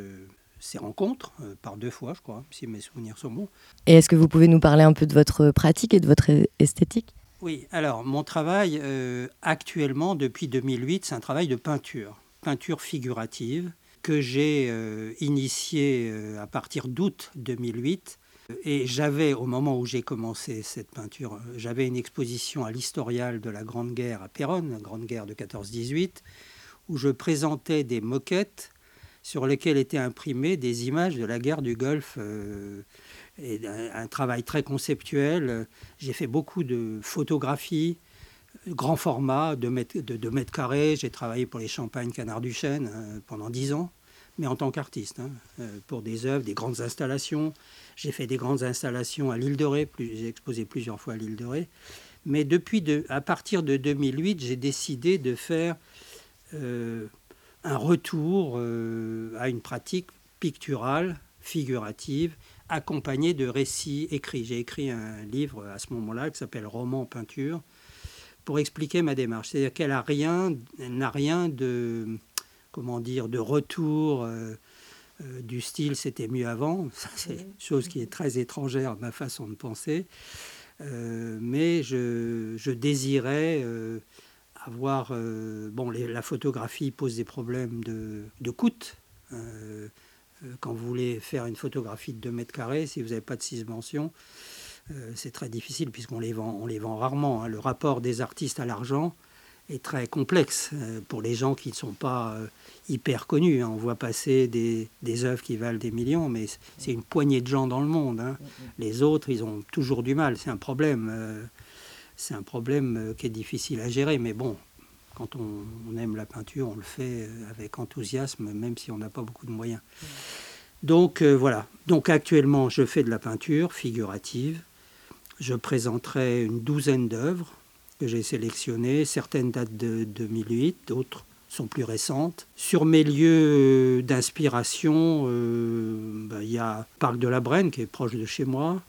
ces rencontres, euh, par deux fois, je crois, si mes souvenirs sont bons. Et est-ce que vous pouvez nous parler un peu de votre pratique et de votre esthétique? Oui, alors mon travail euh, actuellement, depuis 2008, c'est un travail de peinture, peinture figurative, que j'ai euh, initié à partir d'août 2008. Et j'avais, au moment où j'ai commencé cette peinture, j'avais une exposition à l'historial de la Grande Guerre à Péronne, la Grande Guerre de 14-18 où je présentais des moquettes sur lesquelles étaient imprimées des images de la guerre du Golfe. Euh, et un, travail très conceptuel. J'ai fait beaucoup de photographies, grand format, de mètres, de, mètres carrés. J'ai travaillé pour les Champagnes Canard du Chêne euh, pendant dix ans, mais en tant qu'artiste, hein, euh, pour des œuvres, des grandes installations. J'ai fait des grandes installations à l'île de Ré, j'ai exposé plusieurs fois à l'île de Ré. Mais depuis, de, à partir de 2008, j'ai décidé de faire euh, un retour euh, à une pratique picturale, figurative, accompagnée de récits écrits. J'ai écrit un livre à ce moment-là qui s'appelle Roman peinture pour expliquer ma démarche. C'est-à-dire qu'elle n'a rien, rien de, comment dire, de retour euh, du style c'était mieux avant. C'est une chose qui est très étrangère à ma façon de penser. mais je, je désirais avoir. Euh, bon, la photographie pose des problèmes de, de coût. Euh, euh, quand vous voulez faire une photographie de 2 mètres carrés, si vous n'avez pas de 6 dimensions, c'est très difficile puisqu'on les vend, on les vend rarement. Hein. Le rapport des artistes à l'argent est très complexe pour les gens qui ne sont pas hyper connus. Hein. On voit passer des, des, œuvres qui valent des millions, mais c'est une poignée de gens dans le monde. Hein. Les autres, ils ont toujours du mal. C'est un problème c'est un problème euh, qui est difficile à gérer. Mais bon, quand on, aime la peinture, on le fait euh, avec enthousiasme, même si on n'a pas beaucoup de moyens. Donc euh, voilà. Donc actuellement, je fais de la peinture figurative. Je présenterai une douzaine d'œuvres que j'ai sélectionnées. Certaines datent de 2008, d'autres sont plus récentes. Sur mes lieux d'inspiration, ben, il y a Parc de la Brenne, qui est proche de chez moi.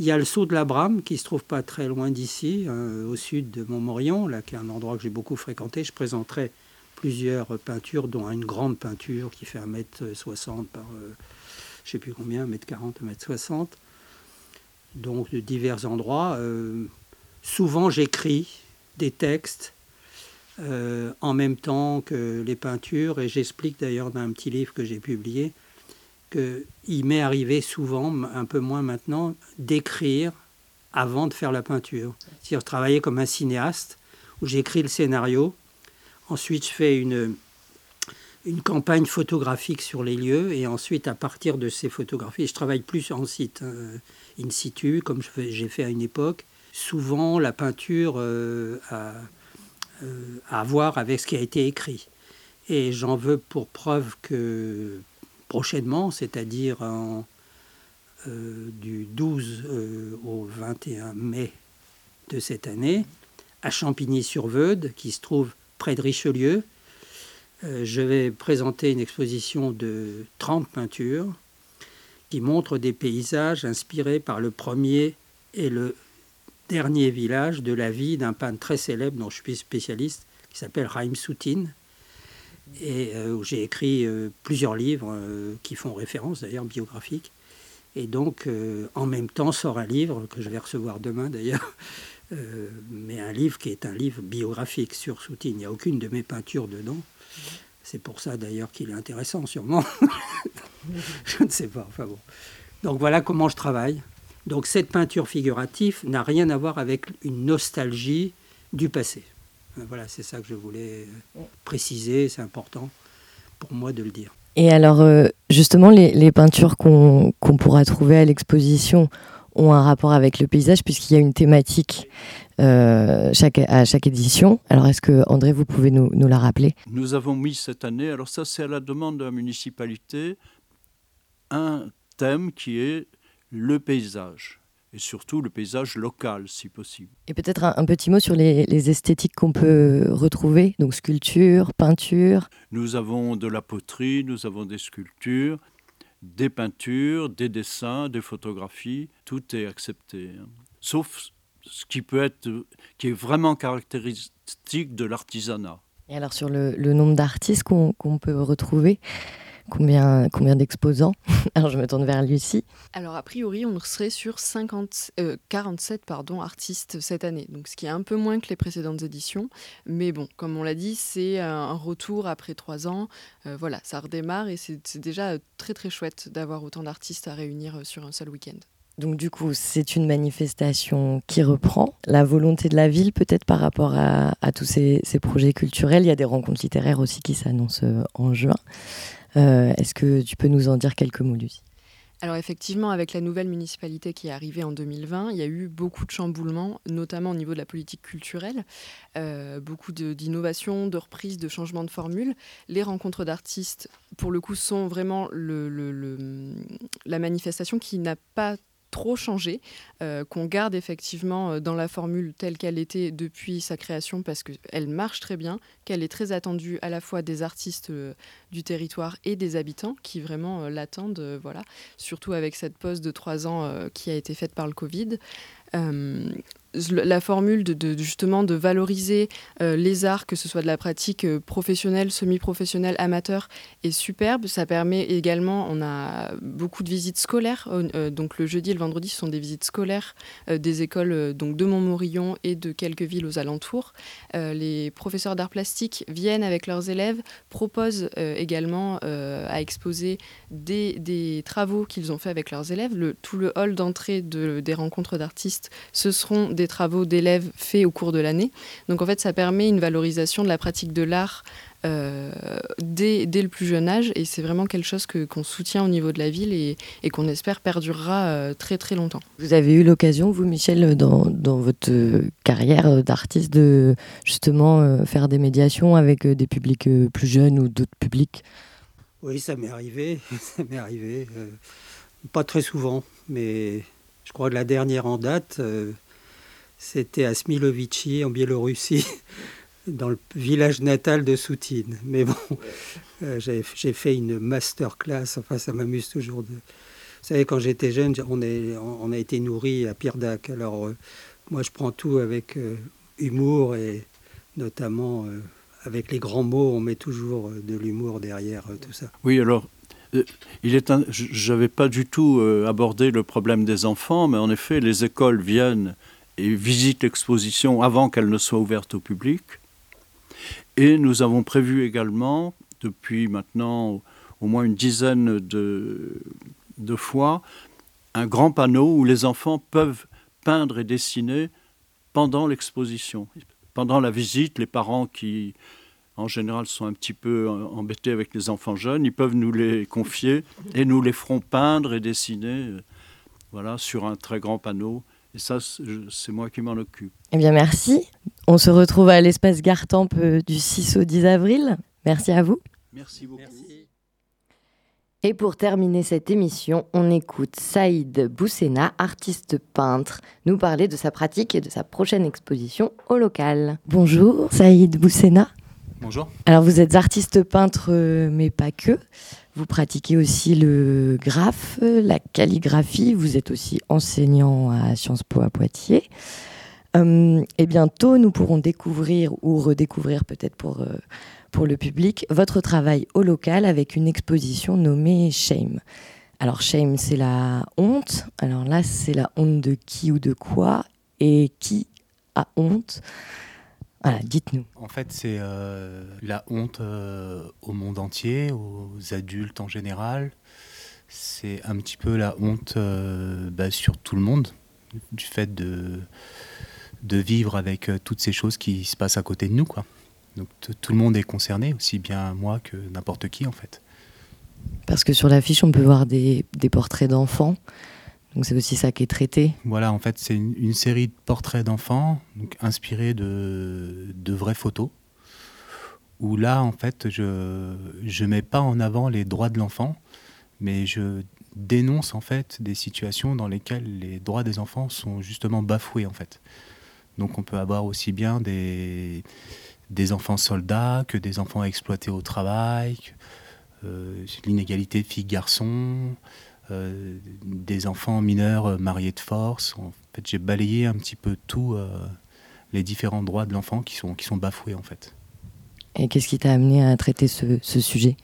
Il y a le saut de la Brame qui se trouve pas très loin d'ici, euh, au sud de Montmorillon, là, qui est un endroit que j'ai beaucoup fréquenté. Je présenterai plusieurs peintures, dont une grande peinture qui fait 1m60 par, euh, je sais plus combien, 1m40, 1m60. donc de divers endroits. souvent, j'écris des textes en même temps que les peintures, et j'explique d'ailleurs dans un petit livre que j'ai publié qu'il m'est arrivé souvent, un peu moins maintenant, d'écrire avant de faire la peinture. C'est-à-dire travailler comme un cinéaste, où j'écris le scénario, ensuite je fais une, une campagne photographique sur les lieux, et ensuite à partir de ces photographies, je travaille plus en site, hein, in situ, comme j'ai fait à une époque. Souvent, la peinture euh, euh, a à voir avec ce qui a été écrit. Et j'en veux pour preuve que prochainement, c'est-à-dire euh, du 12 euh, au 21 mai de cette année, à Champigny-sur-Veude, qui se trouve près de Richelieu. Euh, je vais présenter une exposition de 30 peintures qui montrent des paysages inspirés par le premier et le dernier village de la vie d'un peintre très célèbre dont je suis spécialiste, qui s'appelle Raim Soutine, et euh, où j'ai écrit euh, plusieurs livres euh, qui font référence d'ailleurs biographiques. Et donc, en même temps, sort un livre que je vais recevoir demain d'ailleurs, mais un livre qui est un livre biographique sur Soutine. Il n'y a aucune de mes peintures dedans. C'est pour ça d'ailleurs qu'il est intéressant, sûrement. je ne sais pas. Enfin bon. Donc voilà comment je travaille. Donc cette peinture figurative n'a rien à voir avec une nostalgie du passé. Euh, voilà, c'est ça que je voulais euh, préciser, c'est important pour moi de le dire. Et alors, euh, justement, les, peintures qu'on pourra trouver à l'exposition ont un rapport avec le paysage puisqu'il y a une thématique chaque, à chaque édition. Alors, est-ce que, André, vous pouvez nous, nous, la rappeler? Nous avons mis cette année, alors ça c'est à la demande de la municipalité, un thème qui est le paysage et surtout le paysage local, si possible. Et peut-être un, petit mot sur les, esthétiques qu'on peut retrouver, donc sculpture, peinture. Nous avons de la poterie, nous avons des sculptures, des peintures, des dessins, des photographies, tout est accepté. Hein. Sauf ce qui peut être, qui est vraiment caractéristique de l'artisanat. Et alors sur le, nombre d'artistes qu'on peut retrouver, Combien, combien d'exposants Alors je me tourne vers Lucie. Alors a priori, on serait sur 50, 47 euh, pardon, artistes cette année, donc ce qui est un peu moins que les précédentes éditions. Mais bon, comme on l'a dit, c'est un retour après trois ans. Euh, voilà, ça redémarre et c'est déjà très très chouette d'avoir autant d'artistes à réunir euh, sur un seul week-end. Donc du coup, c'est une manifestation qui reprend. La volonté de la ville, peut-être par rapport à, tous ces, ces, projets culturels, il y a des rencontres littéraires aussi qui s'annoncent en juin. Euh, est-ce que tu peux nous en dire quelques mots, Lucie? Alors effectivement, avec la nouvelle municipalité qui est arrivée en 2020, il y a eu beaucoup de chamboulements, notamment au niveau de la politique culturelle, euh, beaucoup d'innovations, de, reprises, de changements de formules. Les rencontres d'artistes, pour le coup, sont vraiment la manifestation qui n'a pas trop changé, euh, qu'on garde effectivement euh, dans la formule telle qu'elle était depuis sa création parce qu'elle marche très bien, qu'elle est très attendue à la fois des artistes euh, du territoire et des habitants qui vraiment l'attendent, voilà, surtout avec cette pause de trois ans qui a été faite par le Covid la formule de, justement de valoriser euh, les arts, que ce soit de la pratique euh, professionnelle, semi-professionnelle, amateur, est superbe. Ça permet également, on a beaucoup de visites scolaires. Euh, donc le jeudi et le vendredi, ce sont des visites scolaires des écoles donc de Montmorillon et de quelques villes aux alentours. les professeurs d'art plastique viennent avec leurs élèves, proposent également à exposer des, travaux qu'ils ont fait avec leurs élèves. Tout le hall d'entrée de, des rencontres d'artistes, ce seront travaux d'élèves faits au cours de l'année. Donc en fait, ça permet une valorisation de la pratique de l'art euh, dès, dès, le plus jeune âge et c'est vraiment quelque chose que, qu'on soutient au niveau de la ville et, et qu'on espère perdurera euh, très très longtemps. Vous avez eu l'occasion, vous Michel, dans, dans votre carrière d'artiste, de justement euh, faire des médiations avec des publics plus jeunes ou d'autres publics? Oui, ça m'est arrivé, ça m'est arrivé. pas très souvent, mais je crois que la dernière en date, c'était à Smilovici, en Biélorussie, dans le village natal de Soutine. Mais bon, euh, j'ai fait une masterclass, enfin ça m'amuse toujours. De... Vous savez, quand j'étais jeune, on, est, on, a été nourri à Pirdac. Alors euh, moi, je prends tout avec euh, humour et notamment avec les grands mots, on met toujours de l'humour derrière tout ça. Oui, alors il est je n'avais pas du tout abordé le problème des enfants, mais en effet, les écoles viennent et visitent l'exposition avant qu'elle ne soit ouverte au public. Et nous avons prévu également, depuis maintenant au moins une dizaine de, de fois, un grand panneau où les enfants peuvent peindre et dessiner pendant l'exposition. Pendant la visite, les parents qui, en général, sont un petit peu embêtés avec les enfants jeunes, ils peuvent nous les confier et nous les ferons peindre et dessiner euh, voilà, sur un très grand panneau. Et ça, c'est moi qui m'en occupe. Eh bien, merci. On se retrouve à l'espace Gartempe euh, du 6 au 10 avril. Merci à vous. Merci beaucoup. Et pour terminer cette émission, on écoute Saïd Boussena, artiste peintre, nous parler de sa pratique et de sa prochaine exposition au local. Bonjour Saïd Boussena. Bonjour. Alors vous êtes artiste peintre, euh, mais pas que. Vous pratiquez aussi le graphe, la calligraphie. Vous êtes aussi enseignant à Sciences Po à Poitiers. Euh, et bientôt, nous pourrons découvrir ou redécouvrir peut-être pour... Euh, pour le public votre travail au local avec une exposition nommée Shame. Alors Shame, c'est la honte. Alors là, c'est la honte de qui ou de quoi et qui a honte. Voilà, dites-nous. En fait, c'est euh, la honte euh, au monde entier, aux adultes en général. C'est un petit peu la honte euh, bah, sur tout le monde, du fait de, de vivre avec toutes ces choses qui se passent à côté de nous. quoi. Donc tout le monde est concerné, aussi bien moi que n'importe qui en fait. Parce que sur l'affiche, on peut voir des, portraits d'enfants. Donc c'est aussi ça qui est traité. Voilà, en fait, c'est une, série de portraits d'enfants inspirés de, vraies photos. Où là, en fait, je ne mets pas en avant les droits de l'enfant, mais je dénonce en fait des situations dans lesquelles les droits des enfants sont justement bafoués en fait. Donc on peut avoir aussi bien des, des enfants soldats que des enfants exploités au travail, euh, l'inégalité filles-garçons, euh, des enfants mineurs mariés de force. En fait, j'ai balayé un petit peu tous euh, les différents droits de l'enfant qui sont, qui sont bafoués en fait. Et qu'est-ce qui t'a amené à traiter ce, sujet?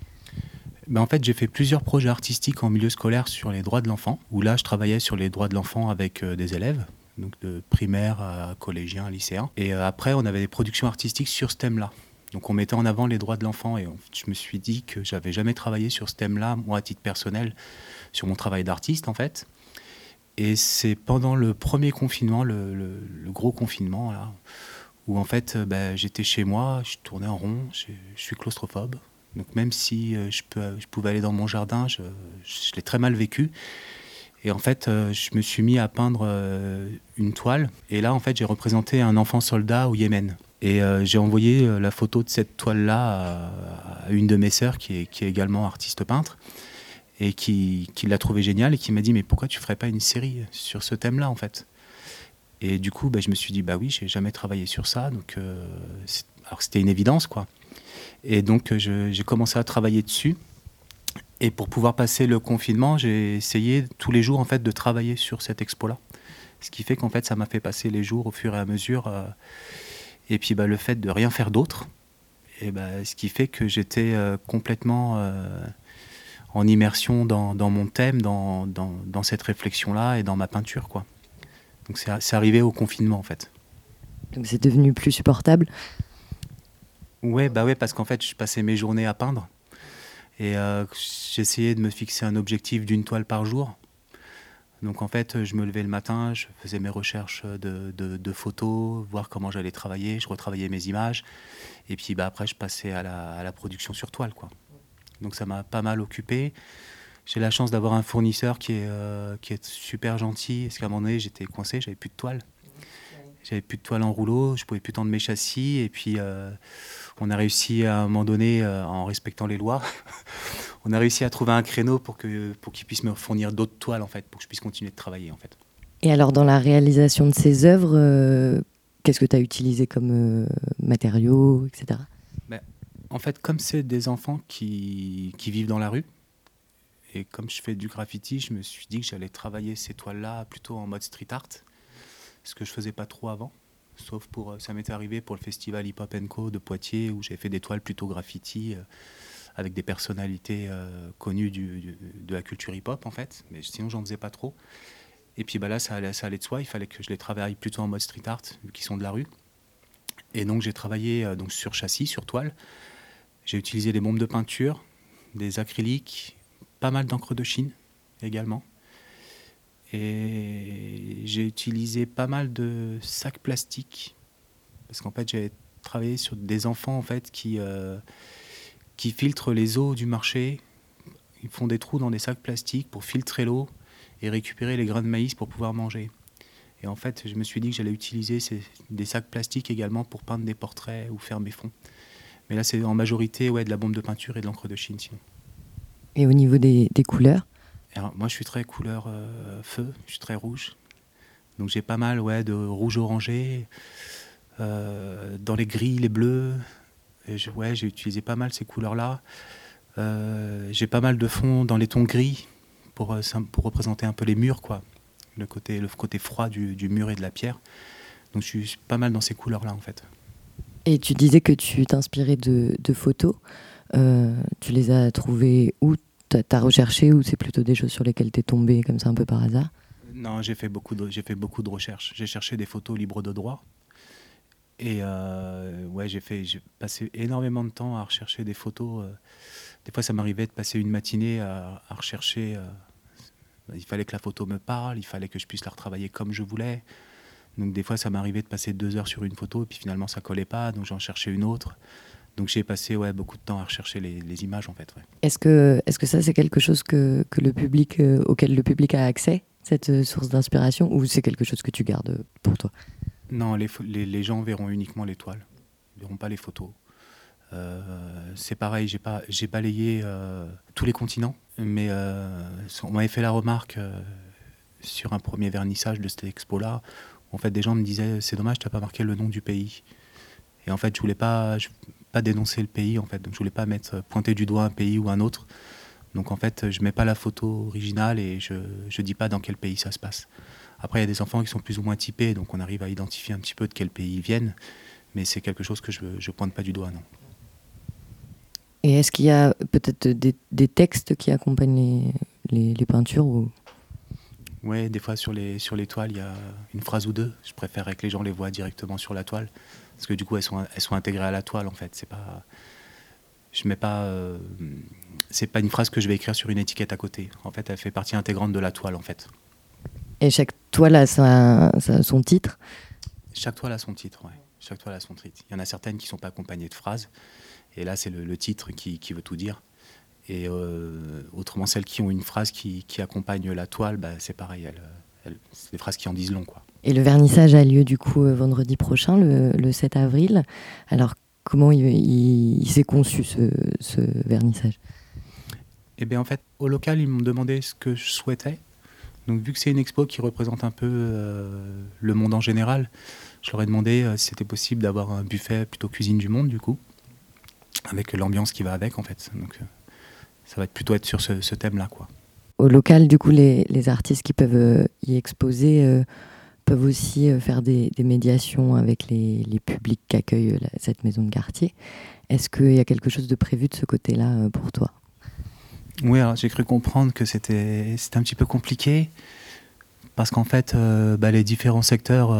Ben en fait, j'ai fait plusieurs projets artistiques en milieu scolaire sur les droits de l'enfant, où là, je travaillais sur les droits de l'enfant avec des élèves, donc de primaire à collégien, lycéen. Et euh, après, on avait des productions artistiques sur ce thème-là. Donc on mettait en avant les droits de l'enfant et je me suis dit que j'avais jamais travaillé sur ce thème-là, moi à titre personnel, sur mon travail d'artiste en fait. Et c'est pendant le premier confinement, le, gros confinement, là, où en fait bah, j'étais chez moi, je tournais en rond, je, suis claustrophobe. Donc même si euh, je, peux, je, pouvais aller dans mon jardin, je, l'ai très mal vécu. Et en fait, euh, je me suis mis à peindre euh, une toile. Et là, en fait, j'ai représenté un enfant soldat au Yémen. Et euh, j'ai envoyé la photo de cette toile-là à, une de mes sœurs, qui est, également artiste peintre, et qui, l'a trouvé génial et qui m'a dit Mais pourquoi tu ferais pas une série sur ce thème-là, en fait? Et du coup, bah, je me suis dit Bah oui, j'ai jamais travaillé sur ça. Donc, alors c'était une évidence, quoi. Et donc, j'ai commencé à travailler dessus. Et pour pouvoir passer le confinement, j'ai essayé tous les jours en fait de travailler sur cette expo-là. Ce qui fait qu'en fait, ça m'a fait passer les jours au fur et à mesure. Euh, et puis bah, le fait de rien faire d'autre, et bah, ce qui fait que j'étais euh, complètement euh, en immersion dans, dans mon thème, dans, dans, dans cette réflexion-là et dans ma peinture. Quoi. Donc c'est arrivé au confinement en fait. Donc c'est devenu plus supportable? Ouais, bah ouais, parce qu'en fait, je passais mes journées à peindre. Et euh, j'essayais de me fixer un objectif d'une toile par jour. Donc en fait, je me levais le matin, je faisais mes recherches de, de, photos, voir comment j'allais travailler, je retravaillais mes images. Et puis bah, après, je passais à la, à la production sur toile. Quoi. Donc ça m'a pas mal occupé. J'ai la chance d'avoir un fournisseur qui est, euh, qui est super gentil. Parce qu'à un moment donné, j'étais coincé, j'avais plus de toile. J'avais plus de toile en rouleau, je pouvais plus tendre mes châssis. Et puis, euh, on a réussi à un moment donné, euh, en respectant les lois, on a réussi à trouver un créneau pour que pour qu'il puisse me fournir d'autres toiles en fait, pour que je puisse continuer de travailler en fait. Et alors dans la réalisation de ces œuvres, qu'est-ce que tu as utilisé comme matériaux, etc. En fait, comme c'est des enfants qui, vivent dans la rue, et comme je fais du graffiti, je me suis dit que j'allais travailler ces toiles-là plutôt en mode street art, ce que je faisais pas trop avant. Sauf pour, euh, ça m'était arrivé pour le festival Hip Hop Co de Poitiers où j'ai fait des toiles plutôt graffiti euh, avec des personnalités connues du, de la culture hip-hop en fait, mais sinon j'en faisais pas trop. Et puis bah là, ça allait, ça allait de soi, il fallait que je les travaille plutôt en mode street art, vu qu'ils sont de la rue. Et donc j'ai travaillé donc, sur châssis, sur toile. J'ai utilisé des bombes de peinture, des acryliques, pas mal d'encre de Chine également. Et j'ai utilisé pas mal de sacs plastiques parce qu'en fait j'ai travaillé sur des enfants en fait qui, euh, qui filtrent les eaux du marché. Ils font des trous dans des sacs plastiques pour filtrer l'eau et récupérer les grains de maïs pour pouvoir manger. Et en fait, je me suis dit que j'allais utiliser ces, des sacs plastiques également pour peindre des portraits ou faire mes fonds. Mais là, c'est en majorité ouais, de la bombe de peinture et de l'encre de Chine. Sinon. Et au niveau des, des couleurs Moi, je suis très couleur euh, feu, je suis très rouge. Donc j'ai pas mal ouais, de rouge orangé, euh, dans les gris, les bleus. Et ouais, j'ai utilisé pas mal ces couleurs-là. Euh, j'ai pas mal de fonds dans les tons gris pour, pour représenter un peu les murs, quoi. Le côté, le côté froid du, du mur et de la pierre. Donc je suis pas mal dans ces couleurs-là, en fait. Et tu disais que tu t'inspirais de, photos. Euh, tu les as trouvées où? Tu as, recherché ou c'est plutôt des choses sur lesquelles tu es tombé comme ça un peu par hasard? Non, j'ai fait, beaucoup de, fait beaucoup de recherches. J'ai cherché des photos libres de droit. Et euh, ouais, j'ai fait, j'ai passé énormément de temps à rechercher des photos. Euh. Des fois, ça m'arrivait de passer une matinée à rechercher. il fallait que la photo me parle, il fallait que je puisse la retravailler comme je voulais. Donc des fois, ça m'arrivait de passer deux heures sur une photo et puis finalement, ça collait pas, donc j'en cherchais une autre. Donc j'ai passé ouais, beaucoup de temps à rechercher les, images en fait. Est-ce que, est -ce que ça, c'est quelque chose que, que le public, euh, auquel le public a accès, cette euh, source d'inspiration, ou c'est quelque chose que tu gardes pour toi? Non, les, les, gens verront uniquement l'étoile, ils verront pas les photos. Euh, c'est pareil, j'ai pas, j'ai balayé tous les continents, mais on m'avait fait la remarque sur un premier vernissage de cette expo-là en fait, des gens me disaient c'est dommage, tu n'as pas marqué le nom du pays. Et en fait, je voulais pas, pas dénoncer le pays, en fait. Donc, je voulais pas mettre pointer du doigt un pays ou un autre. Donc, en fait, je mets pas la photo originale et je ne dis pas dans quel pays ça se passe. Après, il y a des enfants qui sont plus ou moins typés, donc on arrive à identifier un petit peu de quel pays ils viennent. Mais c'est quelque chose que je ne pointe pas du doigt, non. Et est-ce qu'il y a peut-être des, textes qui accompagnent les, les peintures ou... Oui, des fois sur les, sur les toiles, il y a une phrase ou deux. Je préférerais que les gens les voient directement sur la toile. Parce que du coup, elles sont, elles sont intégrées à la toile, en fait. C'est pas. Je mets pas. Euh, c'est pas une phrase que je vais écrire sur une étiquette à côté. En fait, elle fait partie intégrante de la toile, en fait. Et chaque toile a son titre? Chaque toile a son titre, oui. Chaque toile a son titre. Il y en a certaines qui ne sont pas accompagnées de phrases. Et là, c'est le, titre qui, qui veut tout dire. Et euh, autrement, celles qui ont une phrase qui, qui accompagne la toile, bah, c'est pareil, c'est des phrases qui en disent long. Quoi. Et le vernissage a lieu du coup euh, vendredi prochain, le, le 7 avril. Alors, comment il, il, s'est conçu ce, ce vernissage? Eh bien, en fait, au local, ils m'ont demandé ce que je souhaitais. Donc, vu que c'est une expo qui représente un peu euh, le monde en général, je leur ai demandé si c'était possible d'avoir un buffet plutôt cuisine du monde, du coup, avec l'ambiance qui va avec, en fait. Donc, ça va être plutôt être sur ce, thème-là. quoi. Au local, du coup, les, artistes qui peuvent euh, y exposer euh, peuvent aussi euh, faire des, médiations avec les, publics qui accueillent cette maison de quartier. Est-ce qu'il y a quelque chose de prévu de ce côté-là pour toi? Oui, alors j'ai cru comprendre que c'était un petit peu compliqué parce qu'en fait, bah, les différents secteurs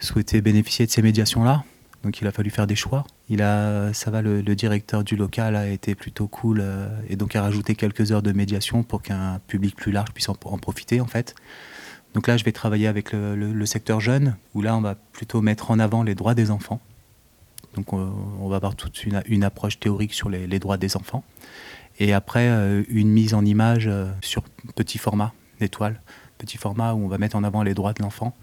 souhaitaient bénéficier de ces médiations-là. Donc il a fallu faire des choix. Il a, ça va, le, directeur du local a été plutôt cool euh, et donc a rajouté quelques heures de médiation pour qu'un public plus large puisse en, profiter en fait. Donc là, je vais travailler avec le, secteur jeune, où là, on va plutôt mettre en avant les droits des enfants. Donc on, va avoir toute une, approche théorique sur les, droits des enfants. Et après, euh, une mise en image euh, sur petit format d'étoiles, petit format où on va mettre en avant les droits de l'enfant.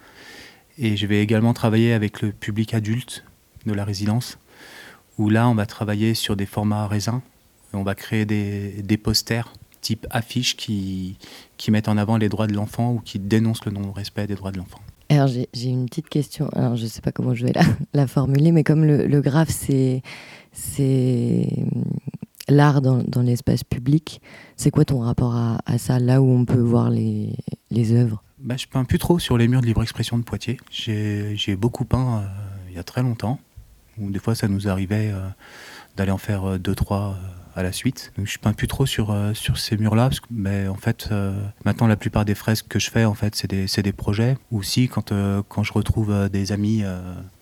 Et je vais également travailler avec le public adulte de la résidence, où là, on va travailler sur des formats raisins. On va créer des, des posters type affiches qui, qui mettent en avant les droits de l'enfant ou qui dénoncent le non-respect des droits de l'enfant. Alors j'ai une petite question, alors je ne sais pas comment je vais la, la formuler, mais comme le, le graphe c'est l'art dans, dans l'espace public, c'est quoi ton rapport à, à, ça, là où on peut voir les, les œuvres? Bah, Je peins plus trop sur les murs de libre expression de Poitiers. J'ai beaucoup peint euh, il y a très longtemps des fois ça nous arrivait euh, d'aller en faire deux, trois à la suite. Donc, je peins plus trop sur, euh, sur ces murs-là, mais en fait, euh, maintenant, la plupart des fresques que je fais, en fait, c'est des, des, projets. Ou si, quand, euh, quand je retrouve des amis,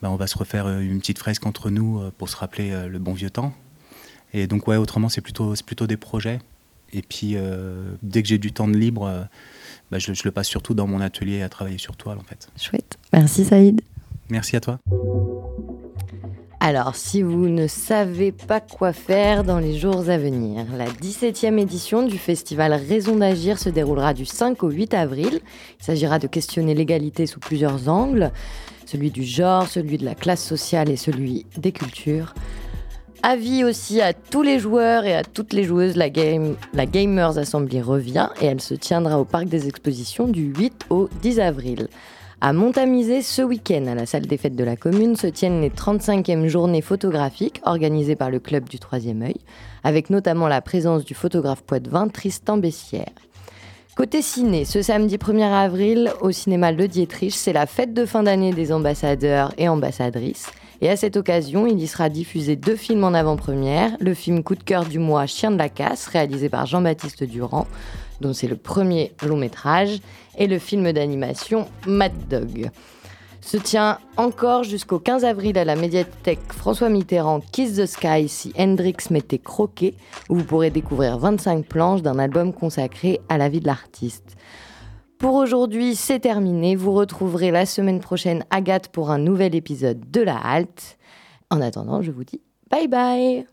ben, on va se refaire une petite fresque entre nous pour se rappeler le bon vieux temps. Et donc, ouais, autrement, c'est plutôt, plutôt des projets. Et puis, dès que j'ai du temps de libre, ben, je, je, le passe surtout dans mon atelier à travailler sur toile, en fait. Chouette. Merci, Saïd. Merci à toi. Alors, si vous ne savez pas quoi faire dans les jours à venir, la 17e édition du festival Raison d'agir se déroulera du 5 au 8 avril. Il s'agira de questionner l'égalité sous plusieurs angles, celui du genre, celui de la classe sociale et celui des cultures. Avis aussi à tous les joueurs et à toutes les joueuses, la, game, la Gamers Assembly revient et elle se tiendra au Parc des Expositions du 8 au 10 avril. À Montamisé, ce week-end, à la salle des fêtes de la commune, se tiennent les 35e journées photographiques organisées par le club du Troisième œil, avec notamment la présence du photographe poitevin Tristan Bessière. Côté ciné, ce samedi 1er avril, au cinéma Le Dietrich, c'est la fête de fin d'année des ambassadeurs et ambassadrices. Et à cette occasion, il y sera diffusé deux films en avant-première. Le film Coup de cœur du mois, Chien de la casse, réalisé par Jean-Baptiste Durand, dont c'est le premier long métrage, et le film d'animation Mad Dog. Se tient encore jusqu'au 15 avril à la médiathèque François Mitterrand Kiss the Sky si Hendrix m'était croqué, où vous pourrez découvrir 25 planches d'un album consacré à la vie de l'artiste. Pour aujourd'hui, c'est terminé. Vous retrouverez la semaine prochaine Agathe pour un nouvel épisode de La Halte. En attendant, je vous dis bye bye